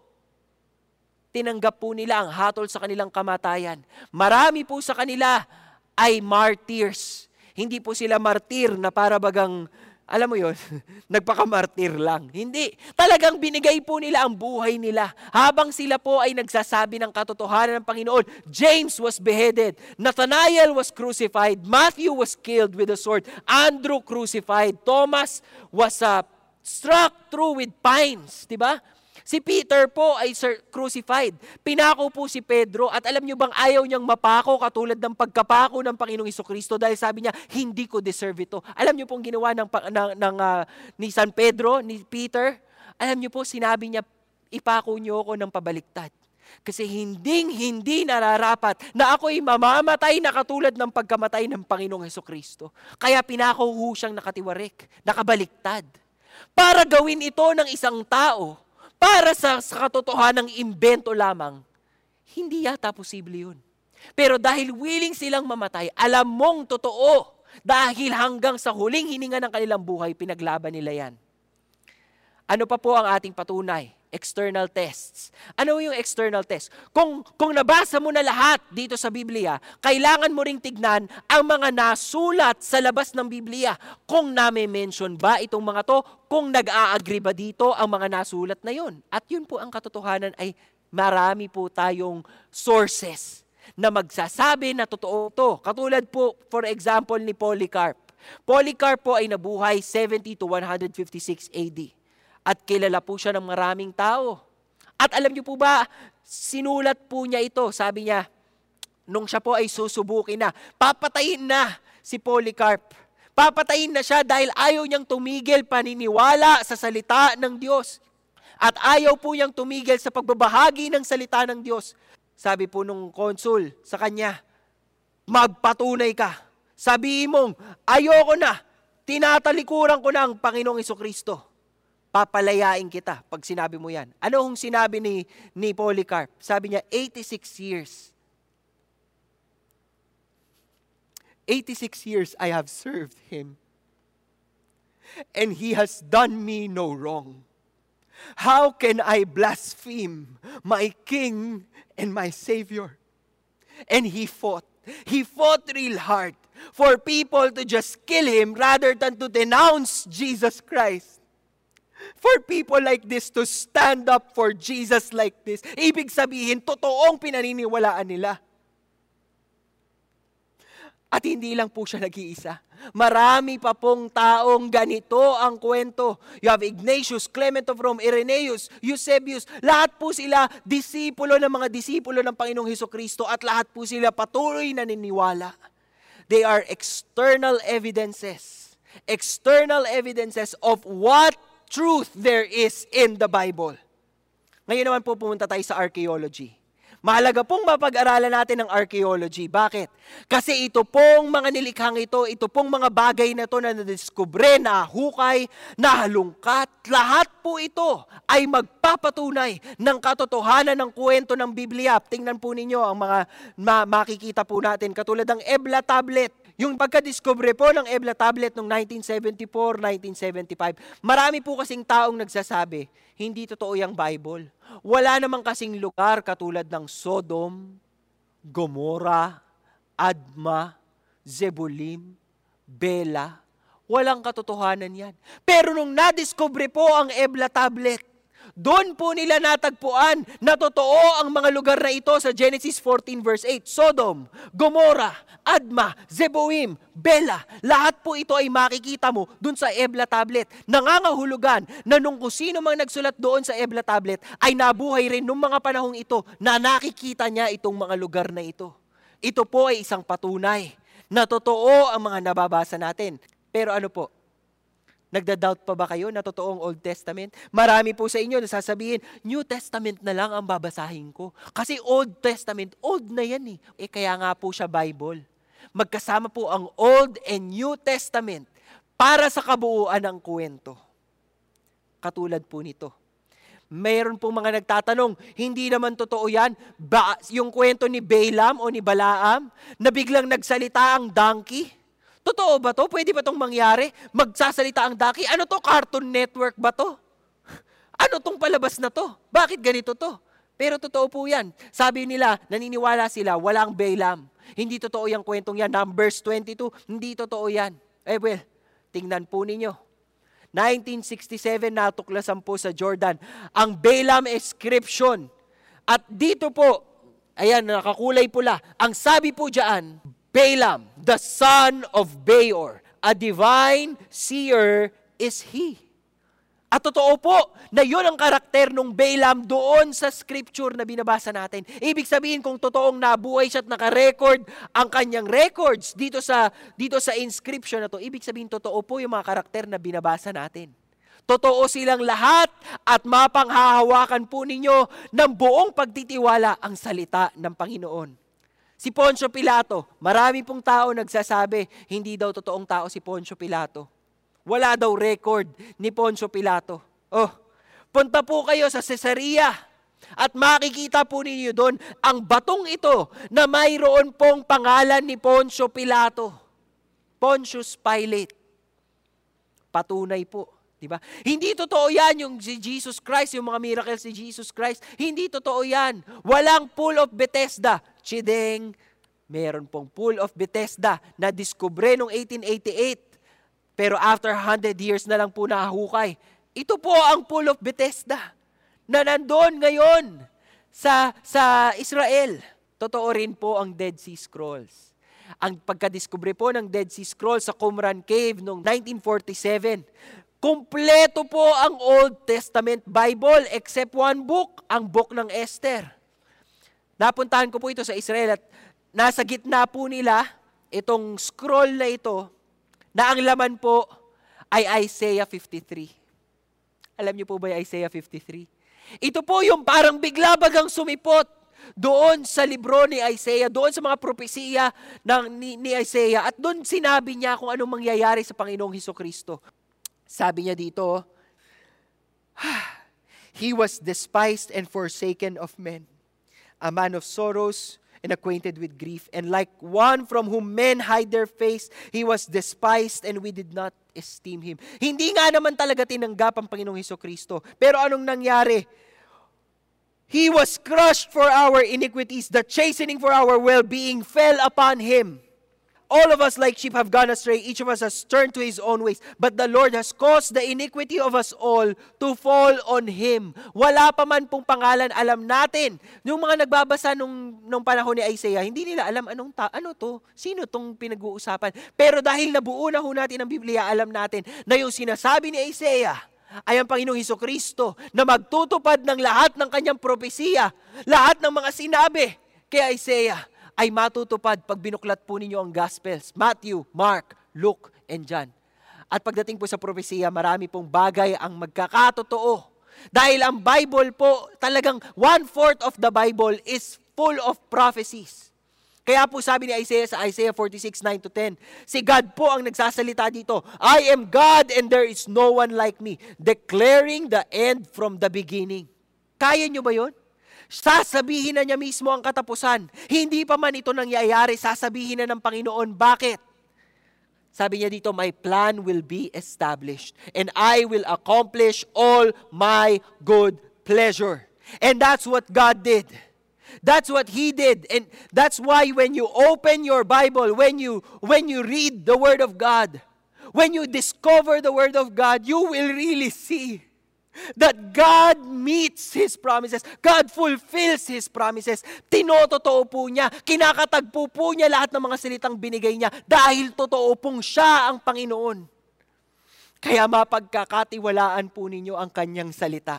Tinanggap po nila ang hatol sa kanilang kamatayan. Marami po sa kanila ay martyrs. Hindi po sila martir na para bagang alam mo yon, nagpakamartir lang. Hindi. Talagang binigay po nila ang buhay nila. Habang sila po ay nagsasabi ng katotohanan ng Panginoon, James was beheaded, Nathanael was crucified, Matthew was killed with a sword, Andrew crucified, Thomas was uh, struck through with pines. Di ba? Si Peter po ay crucified. Pinako po si Pedro at alam niyo bang ayaw niyang mapako katulad ng pagkapako ng Panginoong Kristo dahil sabi niya, hindi ko deserve ito. Alam niyo pong ginawa ng, ng, ng uh, ni San Pedro, ni Peter? Alam niyo po, sinabi niya, ipako niyo ako ng pabaliktad. Kasi hinding hindi nararapat na ako'y mamamatay na katulad ng pagkamatay ng Panginoong Heso Kristo. Kaya pinako ho siyang nakatiwarik, nakabaliktad. Para gawin ito ng isang tao para sa, sa katotohanang imbento lamang, hindi yata posible yun. Pero dahil willing silang mamatay, alam mong totoo, dahil hanggang sa huling hininga ng kanilang buhay, pinaglaban nila yan. Ano pa po ang ating patunay? External tests. Ano yung external test? Kung, kung nabasa mo na lahat dito sa Biblia, kailangan mo ring tignan ang mga nasulat sa labas ng Biblia. Kung name-mention ba itong mga to, kung nag-a-agree ba dito ang mga nasulat na yun. At yun po ang katotohanan ay marami po tayong sources na magsasabi na totoo to. Katulad po, for example, ni Polycarp. Polycarp po ay nabuhay 70 to 156 AD at kilala po siya ng maraming tao. At alam niyo po ba, sinulat po niya ito. Sabi niya, nung siya po ay susubukin na, papatayin na si Polycarp. Papatayin na siya dahil ayaw niyang tumigil paniniwala sa salita ng Diyos. At ayaw po niyang tumigil sa pagbabahagi ng salita ng Diyos. Sabi po nung konsul sa kanya, magpatunay ka. Sabihin mong, ayoko na, tinatalikuran ko na ang Panginoong Kristo papalayain kita pag sinabi mo yan. Ano hong sinabi ni, ni Polycarp? Sabi niya, 86 years. 86 years I have served him. And he has done me no wrong. How can I blaspheme my king and my savior? And he fought. He fought real hard for people to just kill him rather than to denounce Jesus Christ for people like this to stand up for Jesus like this. Ibig sabihin, totoong pinaniniwalaan nila. At hindi lang po siya nag-iisa. Marami pa pong taong ganito ang kwento. You have Ignatius, Clement of Rome, Irenaeus, Eusebius. Lahat po sila disipulo ng mga disipulo ng Panginoong Heso Kristo at lahat po sila patuloy na niniwala. They are external evidences. External evidences of what truth there is in the Bible. Ngayon naman po pumunta tayo sa archaeology. Mahalaga pong mapag-aralan natin ang archaeology. Bakit? Kasi ito pong mga nilikhang ito, ito pong mga bagay na ito na nadiskubre, na hukay, na halungkat, lahat po ito ay magpapatunay ng katotohanan ng kwento ng Biblia. Tingnan po ninyo ang mga ma- makikita po natin, katulad ng Ebla tablet. Yung pagka-discover po ng Ebla tablet noong 1974, 1975, marami po kasing taong nagsasabi, hindi totoo yung Bible. Wala namang kasing lugar katulad ng Sodom, Gomora, Adma, Zebulim, Bela. Walang katotohanan yan. Pero nung nadiscover po ang Ebla tablet, doon po nila natagpuan na totoo ang mga lugar na ito sa Genesis 14 verse 8. Sodom, Gomora, Adma, Zeboim, Bela, lahat po ito ay makikita mo doon sa Ebla tablet. Nangangahulugan na nung kung sino mang nagsulat doon sa Ebla tablet ay nabuhay rin nung mga panahong ito na nakikita niya itong mga lugar na ito. Ito po ay isang patunay na totoo ang mga nababasa natin. Pero ano po, Nagda-doubt pa ba kayo na totoong Old Testament? Marami po sa inyo na sasabihin, New Testament na lang ang babasahin ko. Kasi Old Testament, old na yan eh. Eh kaya nga po siya Bible. Magkasama po ang Old and New Testament para sa kabuuan ng kwento. Katulad po nito. Mayroon pong mga nagtatanong, hindi naman totoo yan. Ba, yung kwento ni Balaam o ni Balaam na biglang nagsalita ang donkey Totoo ba to? Pwede ba tong mangyari? Magsasalita ang Daki? Ano to? Cartoon Network ba to? Ano tong palabas na to? Bakit ganito to? Pero totoo po yan. Sabi nila, naniniwala sila, walang Balaam. Hindi totoo yung kwentong yan. Numbers 22, hindi totoo yan. Eh well, tingnan po ninyo. 1967, natuklasan po sa Jordan ang Balaam inscription. At dito po, ayan, nakakulay pula. Ang sabi po dyan, Balaam, the son of Beor, a divine seer is he. At totoo po na yun ang karakter ng Balaam doon sa scripture na binabasa natin. Ibig sabihin kung totoong nabuhay siya at naka-record ang kanyang records dito sa, dito sa inscription na to, ibig sabihin totoo po yung mga karakter na binabasa natin. Totoo silang lahat at mapanghahawakan po ninyo ng buong pagtitiwala ang salita ng Panginoon. Si Poncio Pilato, marami pong tao nagsasabi, hindi daw totoong tao si Poncio Pilato. Wala daw record ni Poncio Pilato. Oh, punta po kayo sa Caesarea at makikita po ninyo doon ang batong ito na mayroon pong pangalan ni Poncio Pilato. Pontius Pilate. Patunay po Diba? Hindi totoo yan yung si Jesus Christ, yung mga miracles ni Jesus Christ. Hindi totoo yan. Walang pool of Bethesda. Chideng, meron pong pool of Bethesda na diskubre noong 1888. Pero after 100 years na lang po nahukay. Ito po ang pool of Bethesda na nandoon ngayon sa, sa Israel. Totoo rin po ang Dead Sea Scrolls. Ang pagkadiskubre po ng Dead Sea Scrolls sa Qumran Cave noong 1947, Kumpleto po ang Old Testament Bible except one book, ang book ng Esther. Napuntahan ko po ito sa Israel at nasa gitna po nila itong scroll na ito na ang laman po ay Isaiah 53. Alam niyo po ba yung Isaiah 53? Ito po yung parang bigla bagang sumipot doon sa libro ni Isaiah, doon sa mga propesiya ng, ni, ni Isaiah, at doon sinabi niya kung anong mangyayari sa Panginoong Heso Kristo. Sabi niya dito, He was despised and forsaken of men, a man of sorrows and acquainted with grief. And like one from whom men hide their face, he was despised and we did not esteem him. Hindi nga naman talaga tinanggap ang Panginoong Heso Kristo. Pero anong nangyari? He was crushed for our iniquities. The chastening for our well-being fell upon him. All of us like sheep have gone astray, each of us has turned to his own ways. But the Lord has caused the iniquity of us all to fall on him. Wala pa man pong pangalan, alam natin. Yung mga nagbabasa nung, nung panahon ni Isaiah, hindi nila alam anong ta, ano to, sino tong pinag-uusapan. Pero dahil nabuo na ho natin ang Biblia, alam natin na yung sinasabi ni Isaiah, ay ang Panginoong Heso Kristo na magtutupad ng lahat ng kanyang propesiya, lahat ng mga sinabi kay Isaiah ay matutupad pag binuklat po ninyo ang Gospels, Matthew, Mark, Luke, and John. At pagdating po sa propesiya, marami pong bagay ang magkakatotoo. Dahil ang Bible po, talagang one-fourth of the Bible is full of prophecies. Kaya po sabi ni Isaiah sa Isaiah 46, 9 to 10, si God po ang nagsasalita dito, I am God and there is no one like me, declaring the end from the beginning. Kaya nyo ba yon? Sasabihin na niya mismo ang katapusan. Hindi pa man ito nangyayari, sasabihin na ng Panginoon. Bakit? Sabi niya dito, my plan will be established and I will accomplish all my good pleasure. And that's what God did. That's what he did. And that's why when you open your Bible, when you when you read the word of God, when you discover the word of God, you will really see that God meets His promises. God fulfills His promises. Tinototoo po niya, kinakatagpo po niya lahat ng mga salitang binigay niya dahil totoo pong siya ang Panginoon. Kaya mapagkakatiwalaan po ninyo ang kanyang salita.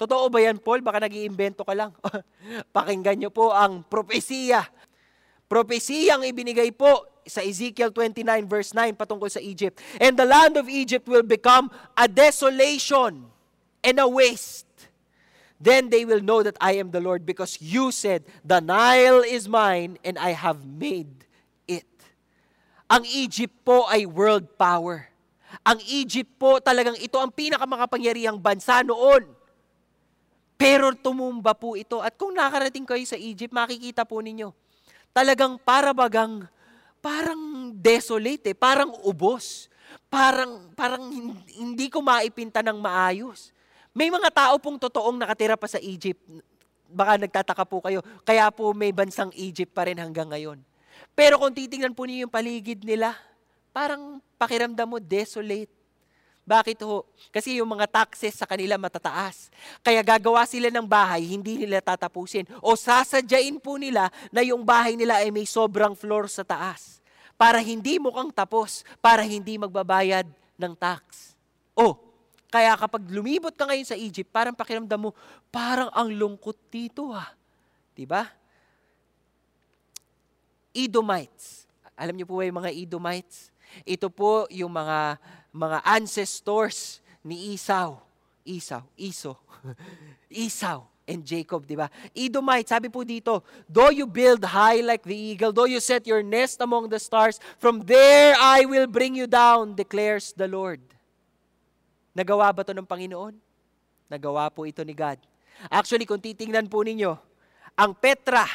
Totoo ba yan, Paul? Baka nag-iimbento ka lang. Pakinggan niyo po ang propesiya. Propesiya ang ibinigay po sa Ezekiel 29 verse 9 patungkol sa Egypt. And the land of Egypt will become a desolation and a waste. Then they will know that I am the Lord because you said, The Nile is mine and I have made it. Ang Egypt po ay world power. Ang Egypt po talagang ito ang pinakamakapangyarihang bansa noon. Pero tumumba po ito. At kung nakarating kayo sa Egypt, makikita po ninyo. Talagang para bagang, parang desolate eh, parang ubos. Parang, parang hindi ko maipinta ng maayos. May mga tao pong totoong nakatira pa sa Egypt. Baka nagtataka po kayo. Kaya po may bansang Egypt pa rin hanggang ngayon. Pero kung titingnan po niyo yung paligid nila, parang pakiramdam mo desolate. Bakit ho? Kasi yung mga taxes sa kanila matataas. Kaya gagawa sila ng bahay, hindi nila tatapusin. O sasadyain po nila na yung bahay nila ay may sobrang floor sa taas. Para hindi mukhang tapos, para hindi magbabayad ng tax. Oh, kaya kapag lumibot ka ngayon sa Egypt, parang pakiramdam mo, parang ang lungkot dito ha. Diba? Edomites. Alam niyo po ba yung mga Edomites? Ito po yung mga mga ancestors ni Esau. Esau, Iso. Esau and Jacob, di ba? Edomite, sabi po dito, though you build high like the eagle, though you set your nest among the stars, from there I will bring you down, declares the Lord. Nagawa ba to ng Panginoon? Nagawa po ito ni God. Actually, kung titingnan po ninyo, ang Petra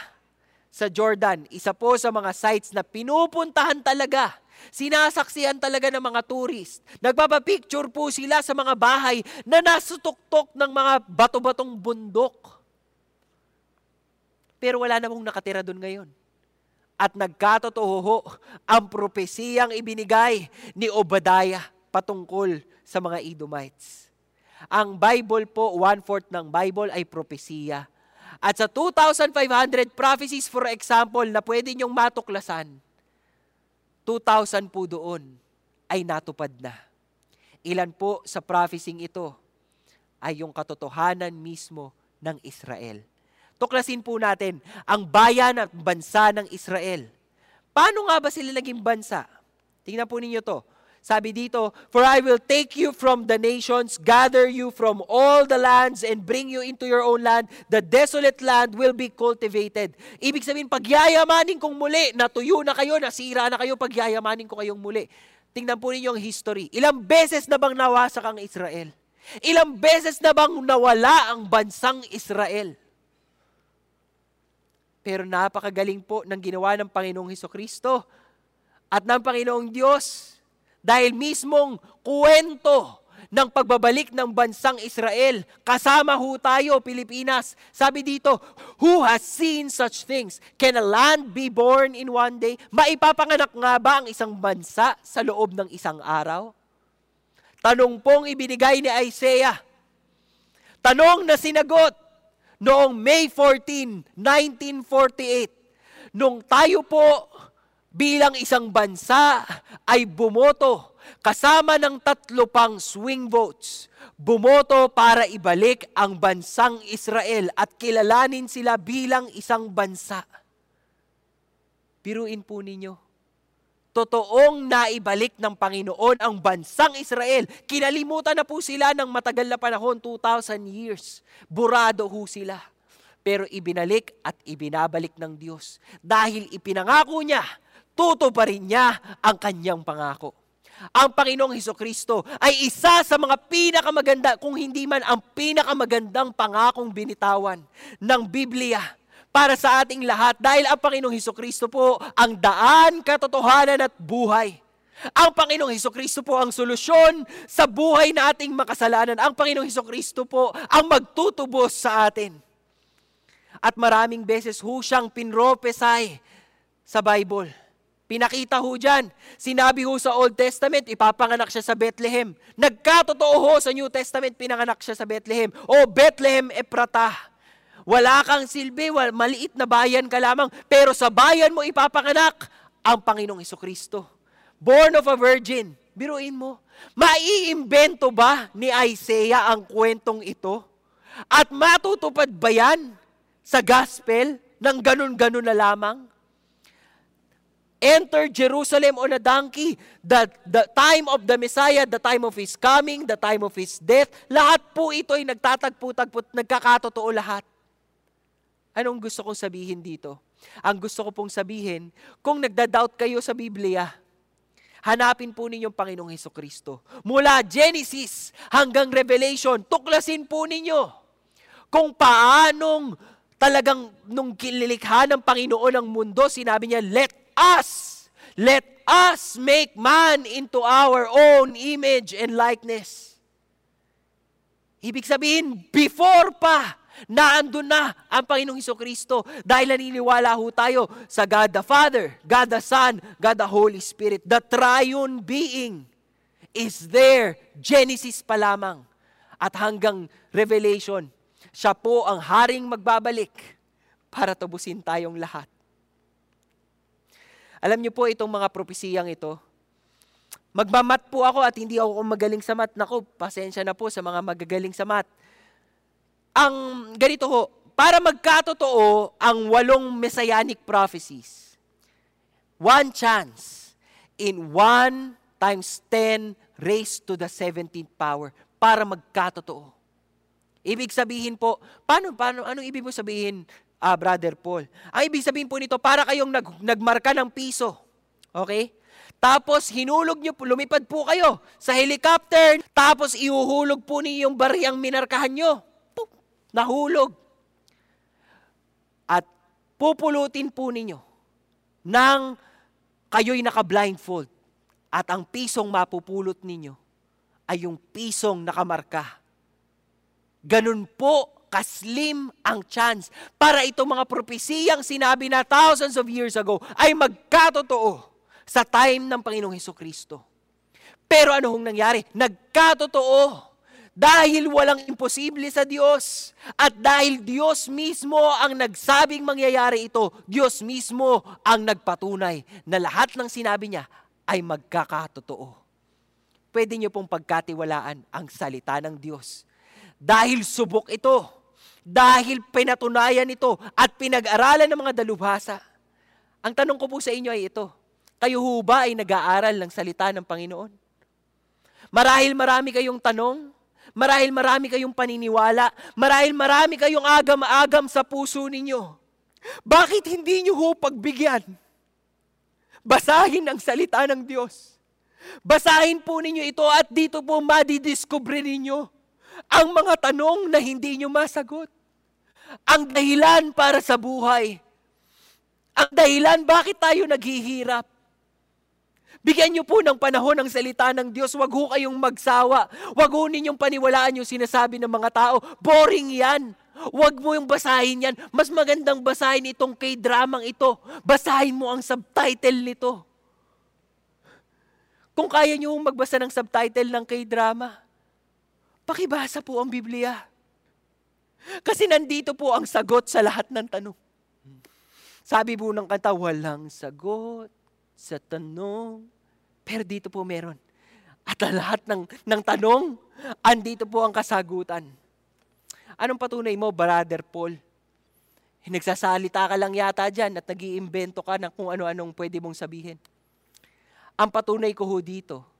sa Jordan, isa po sa mga sites na pinupuntahan talaga. Sinasaksihan talaga ng mga tourist. Nagpapapicture po sila sa mga bahay na nasutuktok ng mga bato-batong bundok. Pero wala namang nakatira doon ngayon. At nagkatotoo ang propesiyang ibinigay ni Obadiah patungkol sa mga Edomites. Ang Bible po, one-fourth ng Bible ay propesiya at sa 2,500 prophecies, for example, na pwede niyong matuklasan, 2,000 po doon ay natupad na. Ilan po sa prophesying ito ay yung katotohanan mismo ng Israel. Tuklasin po natin ang bayan at bansa ng Israel. Paano nga ba sila naging bansa? Tingnan po ninyo to. Sabi dito, For I will take you from the nations, gather you from all the lands, and bring you into your own land. The desolate land will be cultivated. Ibig sabihin, pagyayamanin kong muli, natuyo na kayo, nasira na kayo, pagyayamanin ko kayong muli. Tingnan po ninyo ang history. Ilang beses na bang nawasak ang Israel? Ilang beses na bang nawala ang bansang Israel? Pero napakagaling po ng ginawa ng Panginoong Heso Kristo at ng Panginoong Diyos dahil mismong kwento ng pagbabalik ng bansang Israel. Kasama ho tayo, Pilipinas. Sabi dito, who has seen such things? Can a land be born in one day? Maipapanganak nga ba ang isang bansa sa loob ng isang araw? Tanong pong ibinigay ni Isaiah. Tanong na sinagot noong May 14, 1948. Nung tayo po bilang isang bansa ay bumoto kasama ng tatlo pang swing votes. Bumoto para ibalik ang bansang Israel at kilalanin sila bilang isang bansa. Piruin po ninyo, totoong naibalik ng Panginoon ang bansang Israel. Kinalimutan na po sila ng matagal na panahon, 2,000 years. Burado ho sila. Pero ibinalik at ibinabalik ng Diyos. Dahil ipinangako niya tutuparin niya ang kanyang pangako. Ang Panginoong Heso Kristo ay isa sa mga pinakamaganda, kung hindi man ang pinakamagandang pangakong binitawan ng Biblia para sa ating lahat dahil ang Panginoong Heso Kristo po ang daan, katotohanan at buhay. Ang Panginoong Heso Kristo po ang solusyon sa buhay na ating makasalanan. Ang Panginoong Heso Kristo po ang magtutubos sa atin. At maraming beses ho siyang pinropesay sa Bible Pinakita ho dyan. Sinabi ho sa Old Testament, ipapanganak siya sa Bethlehem. Nagkatotoo ho sa New Testament, pinanganak siya sa Bethlehem. O Bethlehem Eprata. Wala kang silbi, wal, maliit na bayan ka lamang, pero sa bayan mo ipapanganak ang Panginoong Iso Kristo. Born of a virgin. Biruin mo, maiimbento ba ni Isaiah ang kwentong ito? At matutupad ba yan sa gospel ng ganun-ganun na lamang? Enter Jerusalem on a donkey, the, the time of the Messiah, the time of His coming, the time of His death, lahat po ito ay nagtatagpo-tagpo, nagkakatotoo lahat. Anong gusto kong sabihin dito? Ang gusto ko pong sabihin, kung nagda-doubt kayo sa Biblia, hanapin po ninyong Panginoong Heso Kristo. Mula Genesis hanggang Revelation, tuklasin po ninyo kung paanong talagang nung kinilikha ng Panginoon ang mundo, sinabi niya, let us. Let us make man into our own image and likeness. Ibig sabihin, before pa, naandun na ang Panginoong Heso Kristo dahil naniniwala ho tayo sa God the Father, God the Son, God the Holy Spirit. The triune being is there. Genesis pa lamang. At hanggang Revelation, siya po ang haring magbabalik para tabusin tayong lahat. Alam niyo po itong mga propesiyang ito. Magmamat po ako at hindi ako magaling sa mat. Nako, pasensya na po sa mga magagaling sa mat. Ang ganito ho, para magkatotoo ang walong messianic prophecies, one chance in one times 10 raised to the 17th power para magkatotoo. Ibig sabihin po, paano, paano, anong ibig mo sabihin uh, Brother Paul. Ang ibig sabihin po nito, para kayong nag, nagmarka ng piso. Okay? Tapos hinulog nyo, lumipad po kayo sa helicopter, tapos ihuhulog po niyo yung bariyang minarkahan nyo. Pum, nahulog. At pupulutin po ninyo ng kayo'y naka-blindfold at ang pisong mapupulot ninyo ay yung pisong nakamarka. Ganun po kaslim ang chance para itong mga propesiyang sinabi na thousands of years ago ay magkatotoo sa time ng Panginoong Heso Kristo. Pero ano hong nangyari? Nagkatotoo dahil walang imposible sa Diyos. At dahil Diyos mismo ang nagsabing mangyayari ito, Diyos mismo ang nagpatunay na lahat ng sinabi niya ay magkakatotoo. Pwede niyo pong pagkatiwalaan ang salita ng Diyos. Dahil subok ito, dahil pinatunayan ito at pinag-aralan ng mga dalubhasa. Ang tanong ko po sa inyo ay ito, kayo ho ba ay nag-aaral ng salita ng Panginoon? Marahil marami kayong tanong, Marahil marami kayong paniniwala. Marahil marami kayong agam-agam sa puso ninyo. Bakit hindi nyo ho pagbigyan? Basahin ang salita ng Diyos. Basahin po ninyo ito at dito po madidiscover ninyo ang mga tanong na hindi nyo masagot. Ang dahilan para sa buhay. Ang dahilan bakit tayo naghihirap. Bigyan niyo po ng panahon ng salita ng Diyos. Huwag ho kayong magsawa. Huwag ho ninyong paniwalaan yung sinasabi ng mga tao. Boring yan. Huwag mo yung basahin yan. Mas magandang basahin itong K-dramang ito. Basahin mo ang subtitle nito. Kung kaya niyo magbasa ng subtitle ng K-drama, pakibasa po ang Biblia. Kasi nandito po ang sagot sa lahat ng tanong. Sabi po ng kanta, walang sagot sa tanong pero dito po meron. At lahat ng, ng tanong, andito po ang kasagutan. Anong patunay mo, Brother Paul? Nagsasalita ka lang yata dyan at nag ka ng kung ano-anong pwede mong sabihin. Ang patunay ko ho dito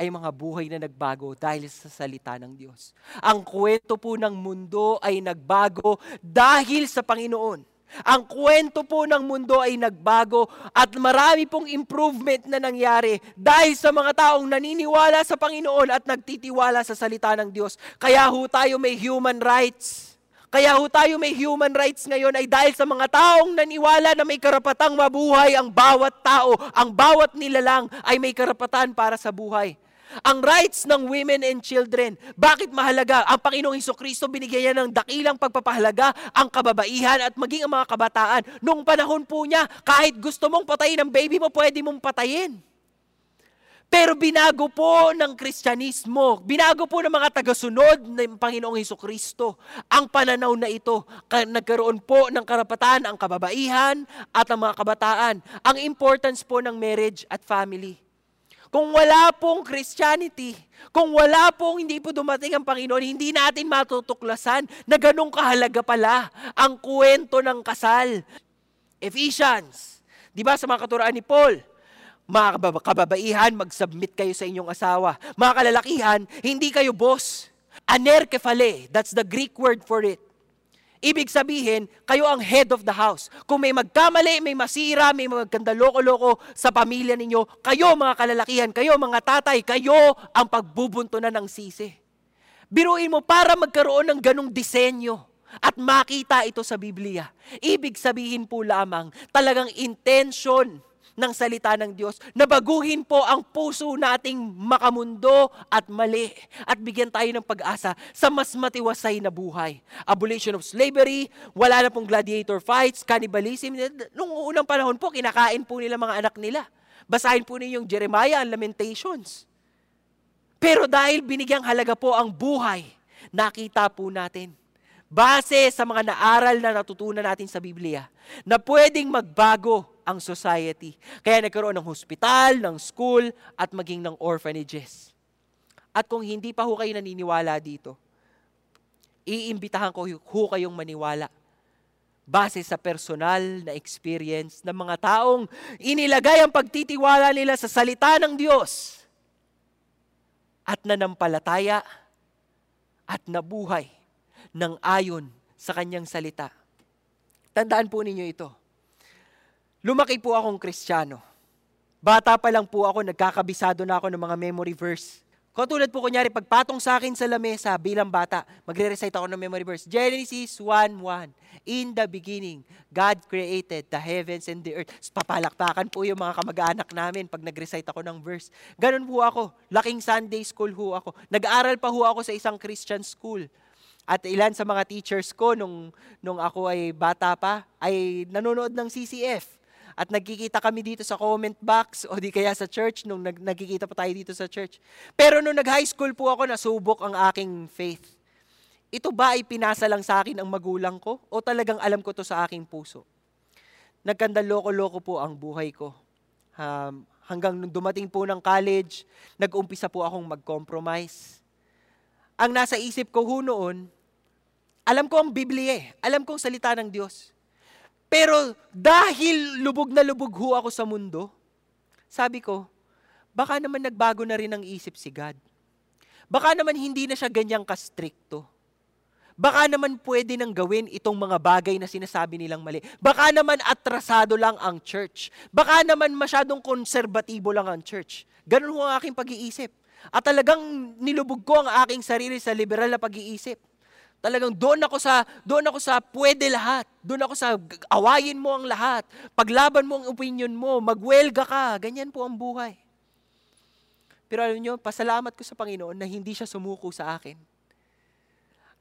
ay mga buhay na nagbago dahil sa salita ng Diyos. Ang kwento po ng mundo ay nagbago dahil sa Panginoon. Ang kwento po ng mundo ay nagbago at marami pong improvement na nangyari dahil sa mga taong naniniwala sa Panginoon at nagtitiwala sa salita ng Diyos. Kaya ho tayo may human rights. Kaya ho tayo may human rights ngayon ay dahil sa mga taong naniwala na may karapatang mabuhay ang bawat tao, ang bawat nilalang ay may karapatan para sa buhay. Ang rights ng women and children. Bakit mahalaga? Ang Panginoong Heso Kristo binigyan niya ng dakilang pagpapahalaga ang kababaihan at maging ang mga kabataan. Nung panahon po niya, kahit gusto mong patayin ang baby mo, pwede mong patayin. Pero binago po ng Kristyanismo, binago po ng mga tagasunod ng Panginoong Heso Kristo ang pananaw na ito. Nagkaroon po ng karapatan ang kababaihan at ang mga kabataan. Ang importance po ng marriage at family. Kung wala pong Christianity, kung wala pong hindi po dumating ang Panginoon, hindi natin matutuklasan na ganong kahalaga pala ang kwento ng kasal. Ephesians, di ba sa mga katuraan ni Paul, mga kababaihan, mag-submit kayo sa inyong asawa. Mga kalalakihan, hindi kayo boss. Anerkefale, that's the Greek word for it. Ibig sabihin, kayo ang head of the house. Kung may magkamali, may masira, may magkanda loko-loko sa pamilya ninyo, kayo mga kalalakihan, kayo mga tatay, kayo ang pagbubuntunan ng sisi. Biruin mo para magkaroon ng ganong disenyo at makita ito sa Biblia. Ibig sabihin po lamang, talagang intention ng salita ng Diyos na baguhin po ang puso nating makamundo at mali at bigyan tayo ng pag-asa sa mas matiwasay na buhay. Abolition of slavery, wala na pong gladiator fights, cannibalism. Nung unang panahon po, kinakain po nila mga anak nila. Basahin po ninyong Jeremiah and Lamentations. Pero dahil binigyang halaga po ang buhay, nakita po natin base sa mga naaral na natutunan natin sa Biblia, na pwedeng magbago ang society. Kaya nagkaroon ng hospital, ng school, at maging ng orphanages. At kung hindi pa ho kayo naniniwala dito, iimbitahan ko ho kayong maniwala base sa personal na experience ng mga taong inilagay ang pagtitiwala nila sa salita ng Diyos at nanampalataya at nabuhay ng ayon sa kanyang salita. Tandaan po ninyo ito. Lumaki po akong kristyano. Bata pa lang po ako, nagkakabisado na ako ng mga memory verse. Katulad po kunyari, pagpatong sa akin sa lamesa bilang bata, magre-recite ako ng memory verse. Genesis 1.1 In the beginning, God created the heavens and the earth. Papalakpakan po yung mga kamag-anak namin pag nag-recite ako ng verse. Ganun po ako. Laking Sunday school ho ako. Nag-aaral pa ho ako sa isang Christian school. At ilan sa mga teachers ko nung, nung ako ay bata pa, ay nanonood ng CCF. At nagkikita kami dito sa comment box o di kaya sa church nung nag, nagkikita pa tayo dito sa church. Pero nung nag-high school po ako, nasubok ang aking faith. Ito ba ay pinasa lang sa akin ang magulang ko o talagang alam ko to sa aking puso? Nagkanda loko-loko po ang buhay ko. Um, hanggang nung dumating po ng college, nag-umpisa po akong mag-compromise. Ang nasa isip ko ho noon, alam ko ang Biblia eh. Alam ko ang salita ng Diyos. Pero dahil lubog na lubog ho ako sa mundo, sabi ko, baka naman nagbago na rin ang isip si God. Baka naman hindi na siya ganyang kastrikto. Baka naman pwede nang gawin itong mga bagay na sinasabi nilang mali. Baka naman atrasado lang ang church. Baka naman masyadong konserbatibo lang ang church. Ganun ho ang aking pag-iisip. At talagang nilubog ko ang aking sarili sa liberal na pag-iisip. Talagang doon ako sa doon ako sa pwede lahat. Doon ako sa awayin mo ang lahat. Paglaban mo ang opinion mo, magwelga ka. Ganyan po ang buhay. Pero alam niyo, pasalamat ko sa Panginoon na hindi siya sumuko sa akin.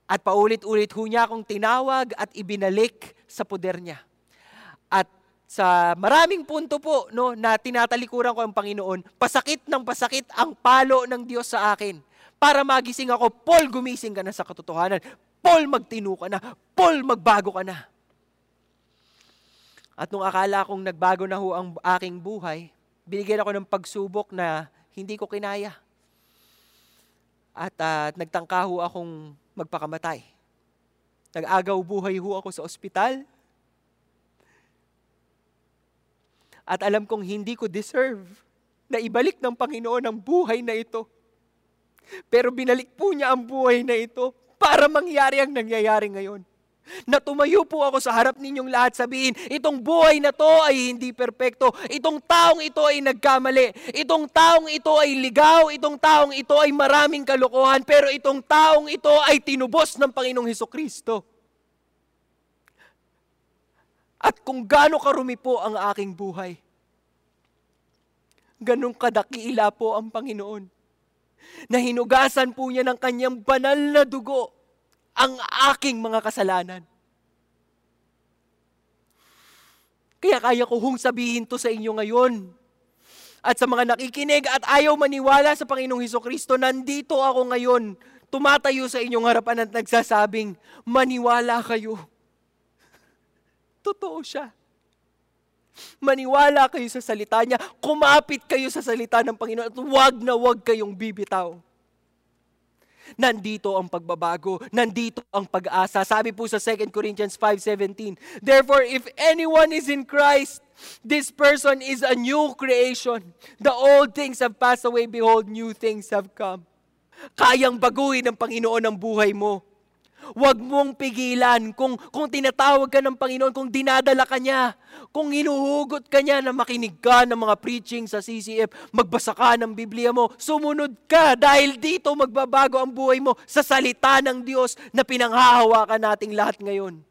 At paulit-ulit ho niya akong tinawag at ibinalik sa poder niya. At sa maraming punto po no, na tinatalikuran ko ang Panginoon, pasakit ng pasakit ang palo ng Diyos sa akin para magising ako, Paul, gumising ka na sa katotohanan. Paul, magtino ka na. Paul, magbago ka na. At nung akala kong nagbago na ho ang aking buhay, binigyan ako ng pagsubok na hindi ko kinaya. At uh, nagtangka ho akong magpakamatay. Nag-agaw buhay ho ako sa ospital. At alam kong hindi ko deserve na ibalik ng Panginoon ang buhay na ito. Pero binalik po niya ang buhay na ito para mangyari ang nangyayari ngayon. Na tumayo po ako sa harap ninyong lahat sabihin, itong buhay na to ay hindi perpekto. Itong taong ito ay nagkamali. Itong taong ito ay ligaw. Itong taong ito ay maraming kalokohan. Pero itong taong ito ay tinubos ng Panginoong Heso Kristo. At kung gaano karumi po ang aking buhay, ganong kadakila po ang Panginoon na hinugasan po niya ng kanyang banal na dugo ang aking mga kasalanan. Kaya kaya ko hong sabihin to sa inyo ngayon. At sa mga nakikinig at ayaw maniwala sa Panginoong Heso Kristo, nandito ako ngayon, tumatayo sa inyong harapan at nagsasabing, maniwala kayo. Totoo siya. Maniwala kayo sa salita niya. Kumapit kayo sa salita ng Panginoon at huwag na huwag kayong bibitaw. Nandito ang pagbabago. Nandito ang pag-asa. Sabi po sa 2 Corinthians 5.17, Therefore, if anyone is in Christ, this person is a new creation. The old things have passed away. Behold, new things have come. Kayang baguhin ng Panginoon ang buhay mo. Huwag mong pigilan kung, kung tinatawag ka ng Panginoon, kung dinadala ka niya, kung hinuhugot ka niya na makinig ka ng mga preaching sa CCF, magbasa ka ng Biblia mo, sumunod ka dahil dito magbabago ang buhay mo sa salita ng Diyos na pinanghahawakan nating lahat ngayon.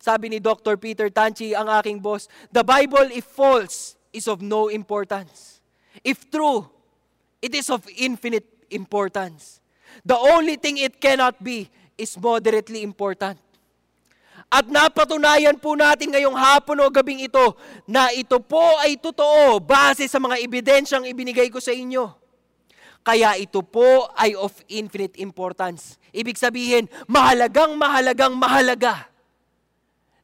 Sabi ni Dr. Peter Tanchi, ang aking boss, the Bible if false is of no importance. If true, it is of infinite importance. The only thing it cannot be is moderately important. At napatunayan po natin ngayong hapon o gabing ito na ito po ay totoo base sa mga ebidensyang ibinigay ko sa inyo. Kaya ito po ay of infinite importance. Ibig sabihin, mahalagang mahalagang mahalaga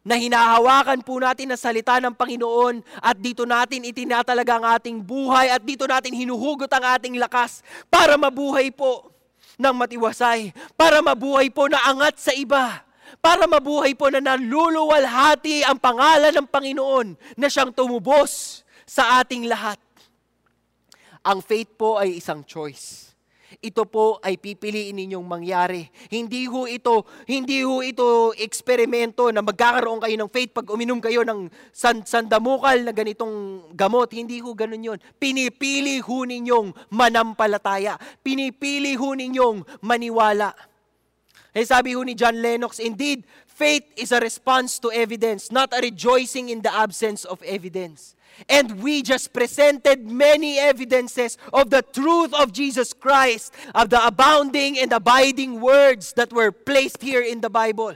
na hinahawakan po natin ang salita ng Panginoon at dito natin itinatalaga ang ating buhay at dito natin hinuhugot ang ating lakas para mabuhay po ng matiwasay, para mabuhay po na angat sa iba, para mabuhay po na naluluwalhati ang pangalan ng Panginoon na siyang tumubos sa ating lahat. Ang faith po ay isang choice. Ito po ay pipiliin ninyong mangyari. Hindi ho ito, hindi ho ito eksperimento na magkakaroon kayo ng faith pag uminom kayo ng san, sandamukal na ganitong gamot. Hindi ho ganun yon. Pinipili ho ninyong manampalataya. Pinipili ho ninyong maniwala. Eh sabi ho ni John Lennox, Indeed, faith is a response to evidence, not a rejoicing in the absence of evidence. And we just presented many evidences of the truth of Jesus Christ, of the abounding and abiding words that were placed here in the Bible.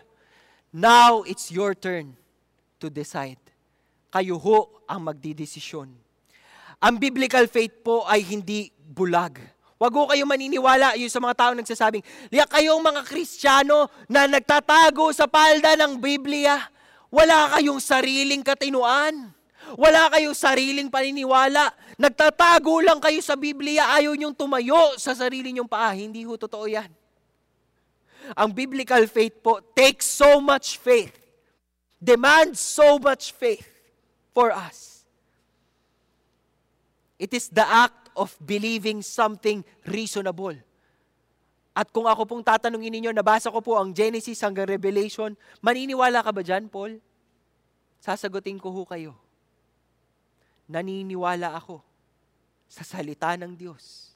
Now it's your turn to decide. Kayo ho ang magdidesisyon. Ang biblical faith po ay hindi bulag. Huwag ho kayo maniniwala yung sa mga tao nagsasabing, Liya kayong mga Kristiyano na nagtatago sa palda ng Biblia, wala kayong sariling katinuan. Wala kayong sariling paniniwala. Nagtatago lang kayo sa Biblia, ayaw niyong tumayo sa sarili niyong paa. Hindi ho totoo yan. Ang biblical faith po takes so much faith. Demands so much faith for us. It is the act of believing something reasonable. At kung ako pong tatanungin ninyo, nabasa ko po ang Genesis hanggang Revelation, maniniwala ka ba dyan, Paul? Sasagutin ko ho kayo naniniwala ako sa salita ng Diyos.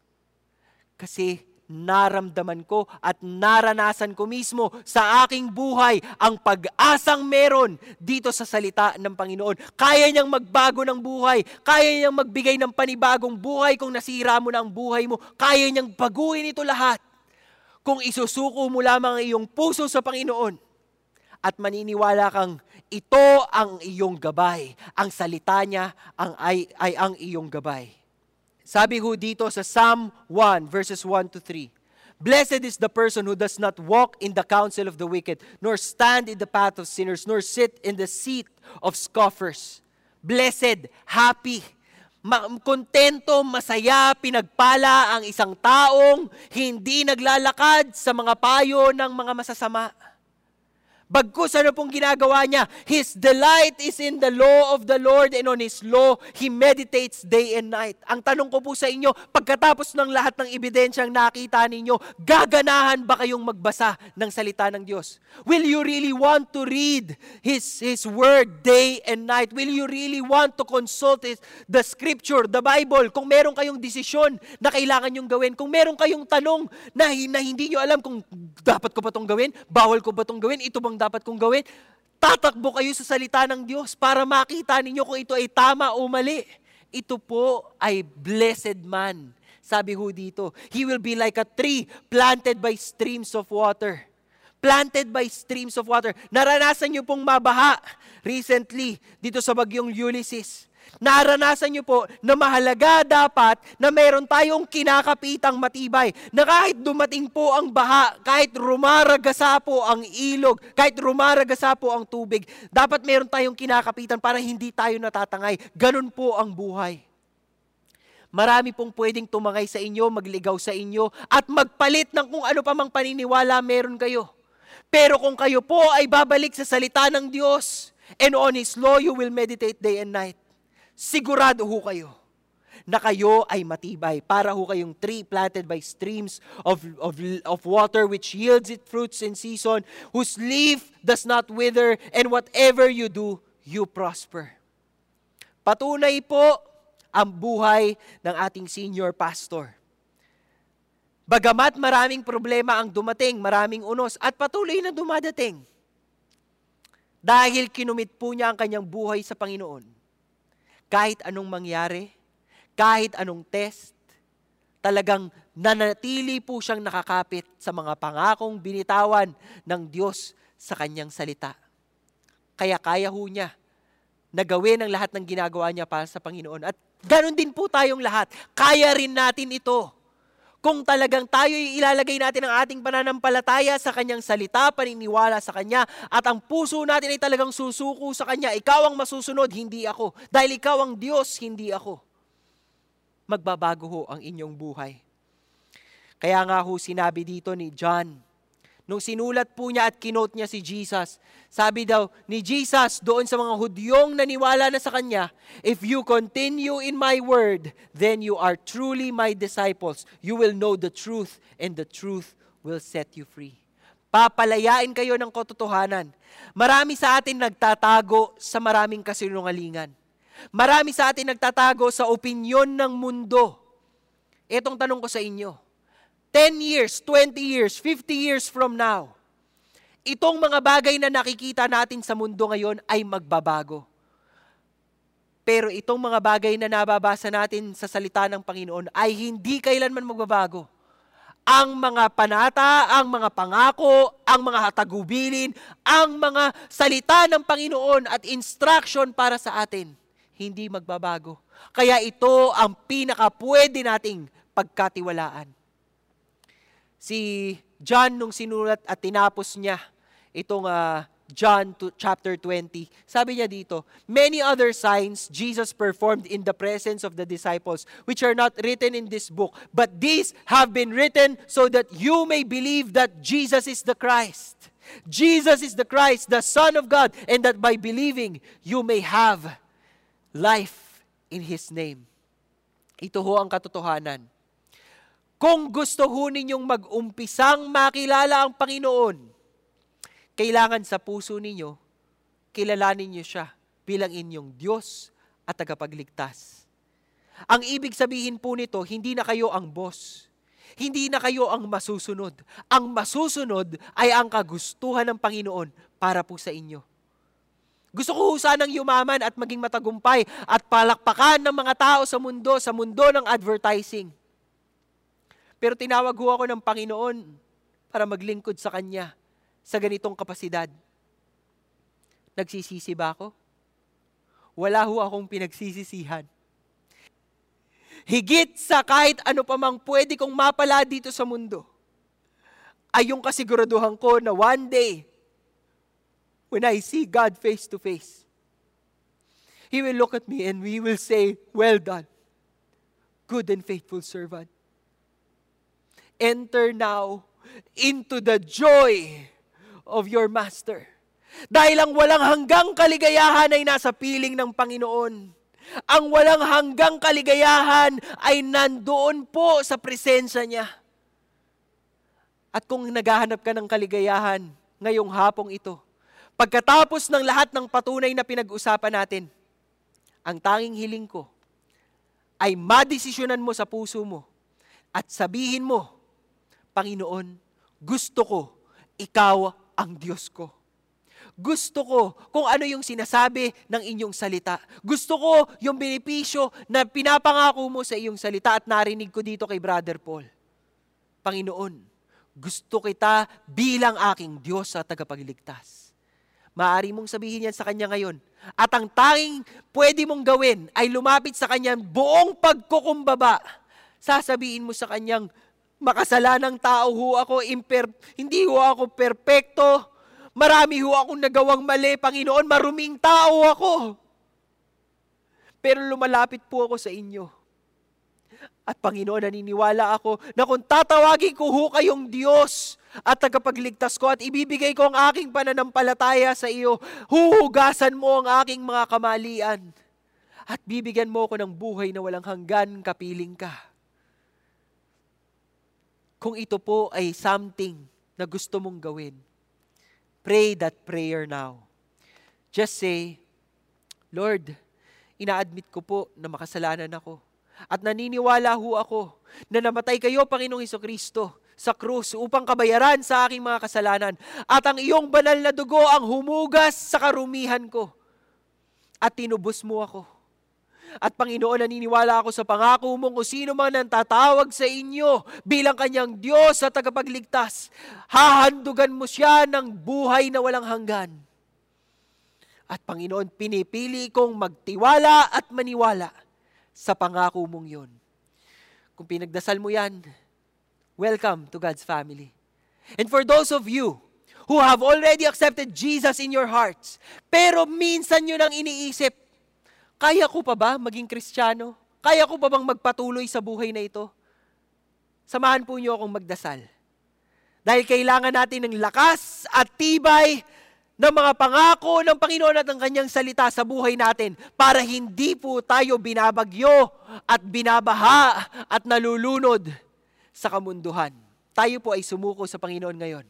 Kasi naramdaman ko at naranasan ko mismo sa aking buhay ang pag-asang meron dito sa salita ng Panginoon. Kaya niyang magbago ng buhay. Kaya niyang magbigay ng panibagong buhay kung nasira mo na ang buhay mo. Kaya niyang baguhin ito lahat. Kung isusuko mo lamang ang iyong puso sa Panginoon at maniniwala kang ito ang iyong gabay. Ang salita niya ang, ay, ay ang iyong gabay. Sabi ho dito sa Psalm 1 verses 1 to 3. Blessed is the person who does not walk in the counsel of the wicked, nor stand in the path of sinners, nor sit in the seat of scoffers. Blessed, happy, kontento, masaya, pinagpala ang isang taong hindi naglalakad sa mga payo ng mga masasama Bagkus ano pong ginagawa niya? His delight is in the law of the Lord and on His law He meditates day and night. Ang tanong ko po sa inyo, pagkatapos ng lahat ng ebidensyang nakita ninyo, gaganahan ba kayong magbasa ng salita ng Diyos? Will you really want to read His, His Word day and night? Will you really want to consult his, the Scripture, the Bible? Kung meron kayong desisyon na kailangan nyong gawin, kung meron kayong tanong na, na hindi nyo alam kung dapat ko ba itong gawin, bawal ko ba itong gawin, ito bang dapat kong gawin? Tatakbo kayo sa salita ng Diyos para makita ninyo kung ito ay tama o mali. Ito po ay blessed man. Sabi ho dito, he will be like a tree planted by streams of water. Planted by streams of water. Naranasan niyo pong mabaha recently dito sa bagyong Ulysses naranasan niyo po na mahalaga dapat na meron tayong kinakapitang matibay. Na kahit dumating po ang baha, kahit rumaragasa po ang ilog, kahit rumaragasa po ang tubig, dapat meron tayong kinakapitan para hindi tayo natatangay. Ganun po ang buhay. Marami pong pwedeng tumangay sa inyo, magligaw sa inyo, at magpalit ng kung ano pa mang paniniwala meron kayo. Pero kung kayo po ay babalik sa salita ng Diyos, and on His law you will meditate day and night, sigurado ho kayo na kayo ay matibay. Para ho kayong tree planted by streams of, of, of water which yields its fruits in season, whose leaf does not wither, and whatever you do, you prosper. Patunay po ang buhay ng ating senior pastor. Bagamat maraming problema ang dumating, maraming unos, at patuloy na dumadating. Dahil kinumit po niya ang kanyang buhay sa Panginoon kahit anong mangyari, kahit anong test, talagang nanatili po siyang nakakapit sa mga pangakong binitawan ng Diyos sa kanyang salita. Kaya kaya ho niya na gawin ang lahat ng ginagawa niya para sa Panginoon. At ganun din po tayong lahat. Kaya rin natin ito. Kung talagang tayo ilalagay natin ang ating pananampalataya sa kanyang salita, paniniwala sa kanya, at ang puso natin ay talagang susuko sa kanya, ikaw ang masusunod, hindi ako. Dahil ikaw ang Diyos, hindi ako. Magbabago ho ang inyong buhay. Kaya nga ho sinabi dito ni John, nung sinulat po niya at kinote niya si Jesus. Sabi daw ni Jesus doon sa mga Hudyong naniwala na sa Kanya, If you continue in my word, then you are truly my disciples. You will know the truth, and the truth will set you free. Papalayain kayo ng katotohanan. Marami sa atin nagtatago sa maraming kasinungalingan. Marami sa atin nagtatago sa opinyon ng mundo. Itong tanong ko sa inyo, 10 years, 20 years, 50 years from now, itong mga bagay na nakikita natin sa mundo ngayon ay magbabago. Pero itong mga bagay na nababasa natin sa salita ng Panginoon ay hindi kailanman magbabago. Ang mga panata, ang mga pangako, ang mga hatagubilin, ang mga salita ng Panginoon at instruction para sa atin, hindi magbabago. Kaya ito ang pinaka pwede nating pagkatiwalaan si John nung sinulat at tinapos niya itong uh, John to, chapter 20. Sabi niya dito, Many other signs Jesus performed in the presence of the disciples, which are not written in this book, but these have been written so that you may believe that Jesus is the Christ. Jesus is the Christ, the Son of God, and that by believing, you may have life in His name. Ito ho ang katotohanan kung gusto ho ninyong mag-umpisang makilala ang Panginoon, kailangan sa puso ninyo, kilalanin niyo siya bilang inyong Diyos at tagapagligtas. Ang ibig sabihin po nito, hindi na kayo ang boss. Hindi na kayo ang masusunod. Ang masusunod ay ang kagustuhan ng Panginoon para po sa inyo. Gusto ko sanang yumaman at maging matagumpay at palakpakan ng mga tao sa mundo, sa mundo ng advertising. Pero tinawag ho ako ng Panginoon para maglingkod sa Kanya sa ganitong kapasidad. Nagsisisi ba ako? Wala ho akong pinagsisisihan. Higit sa kahit ano pa mang pwede kong mapala dito sa mundo, ay yung kasiguraduhan ko na one day, when I see God face to face, He will look at me and we will say, Well done, good and faithful servant. Enter now into the joy of your master. Dahil ang walang hanggang kaligayahan ay nasa piling ng Panginoon. Ang walang hanggang kaligayahan ay nandoon po sa presensya niya. At kung naghahanap ka ng kaligayahan ngayong hapong ito, pagkatapos ng lahat ng patunay na pinag-usapan natin, ang tanging hiling ko ay madesisyonan mo sa puso mo at sabihin mo, Panginoon, gusto ko, ikaw ang Diyos ko. Gusto ko kung ano yung sinasabi ng inyong salita. Gusto ko yung benepisyo na pinapangako mo sa iyong salita at narinig ko dito kay Brother Paul. Panginoon, gusto kita bilang aking Diyos at tagapagligtas. Maari mong sabihin yan sa Kanya ngayon. At ang tanging pwede mong gawin ay lumapit sa Kanya buong pagkukumbaba. Sasabihin mo sa Kanyang, Makasalanang tao ho ako, imper, hindi ho ako perpekto. Marami ho akong nagawang mali, Panginoon, maruming tao ako. Pero lumalapit po ako sa inyo. At Panginoon, naniniwala ako na kung tatawagin ko ho kayong Diyos at tagapagligtas ko at ibibigay ko ang aking pananampalataya sa iyo, huhugasan mo ang aking mga kamalian at bibigyan mo ako ng buhay na walang hanggan kapiling ka kung ito po ay something na gusto mong gawin, pray that prayer now. Just say, Lord, ina-admit ko po na makasalanan ako. At naniniwala ho ako na namatay kayo, Panginoong Iso Kristo, sa krus upang kabayaran sa aking mga kasalanan. At ang iyong banal na dugo ang humugas sa karumihan ko. At tinubos mo ako at Panginoon, naniniwala ako sa pangako mo kung sino man ang tatawag sa inyo bilang kanyang Diyos at tagapagligtas. Hahandugan mo siya ng buhay na walang hanggan. At Panginoon, pinipili kong magtiwala at maniwala sa pangako mong yon. Kung pinagdasal mo yan, welcome to God's family. And for those of you who have already accepted Jesus in your hearts, pero minsan nyo nang iniisip, kaya ko pa ba maging kristyano? Kaya ko pa bang magpatuloy sa buhay na ito? Samahan po niyo akong magdasal. Dahil kailangan natin ng lakas at tibay ng mga pangako ng Panginoon at ng kanyang salita sa buhay natin para hindi po tayo binabagyo at binabaha at nalulunod sa kamunduhan. Tayo po ay sumuko sa Panginoon ngayon.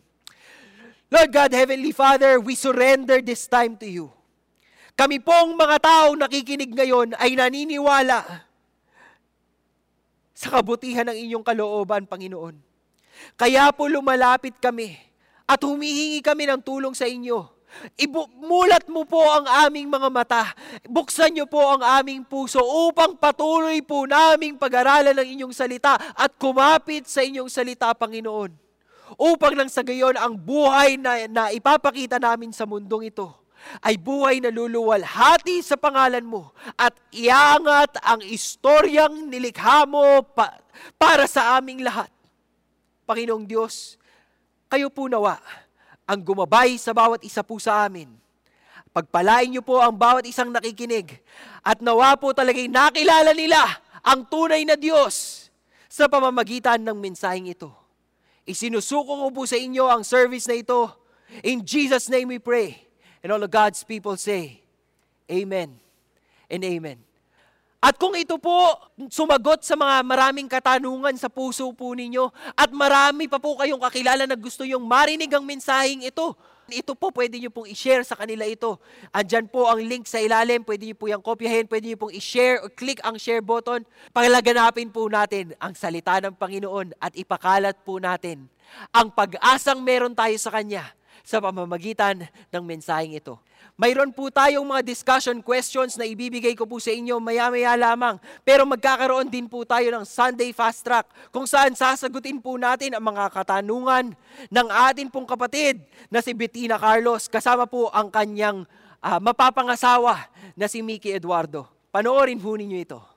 Lord God, Heavenly Father, we surrender this time to you. Kami pong mga tao nakikinig ngayon ay naniniwala sa kabutihan ng inyong kalooban, Panginoon. Kaya po lumalapit kami at humihingi kami ng tulong sa inyo Imulat mo po ang aming mga mata. Buksan niyo po ang aming puso upang patuloy po naming pag-aralan ng inyong salita at kumapit sa inyong salita, Panginoon. Upang nang sa gayon ang buhay na, na ipapakita namin sa mundong ito ay buhay na luluwalhati sa pangalan mo at iangat ang istoryang nilikha mo pa, para sa aming lahat. Panginoong Diyos, kayo po nawa ang gumabay sa bawat isa po sa amin. Pagpalain niyo po ang bawat isang nakikinig at nawa po talagay nakilala nila ang tunay na Diyos sa pamamagitan ng mensaheng ito. Isinusuko ko po sa inyo ang service na ito. In Jesus' name we pray. And all of God's people say, Amen and Amen. At kung ito po sumagot sa mga maraming katanungan sa puso po ninyo at marami pa po kayong kakilala na gusto yung marinig ang mensaheng ito, ito po pwede nyo pong i-share sa kanila ito. Andyan po ang link sa ilalim, pwede nyo po yung kopyahin, pwede nyo pong i-share o click ang share button. Pangalaganapin po natin ang salita ng Panginoon at ipakalat po natin ang pag-asang meron tayo sa Kanya sa pamamagitan ng mensaheng ito. Mayroon po tayong mga discussion questions na ibibigay ko po sa inyo maya-maya lamang. Pero magkakaroon din po tayo ng Sunday Fast Track kung saan sasagutin po natin ang mga katanungan ng atin pong kapatid na si Bettina Carlos kasama po ang kanyang uh, mapapangasawa na si Mickey Eduardo. Panoorin po ninyo ito.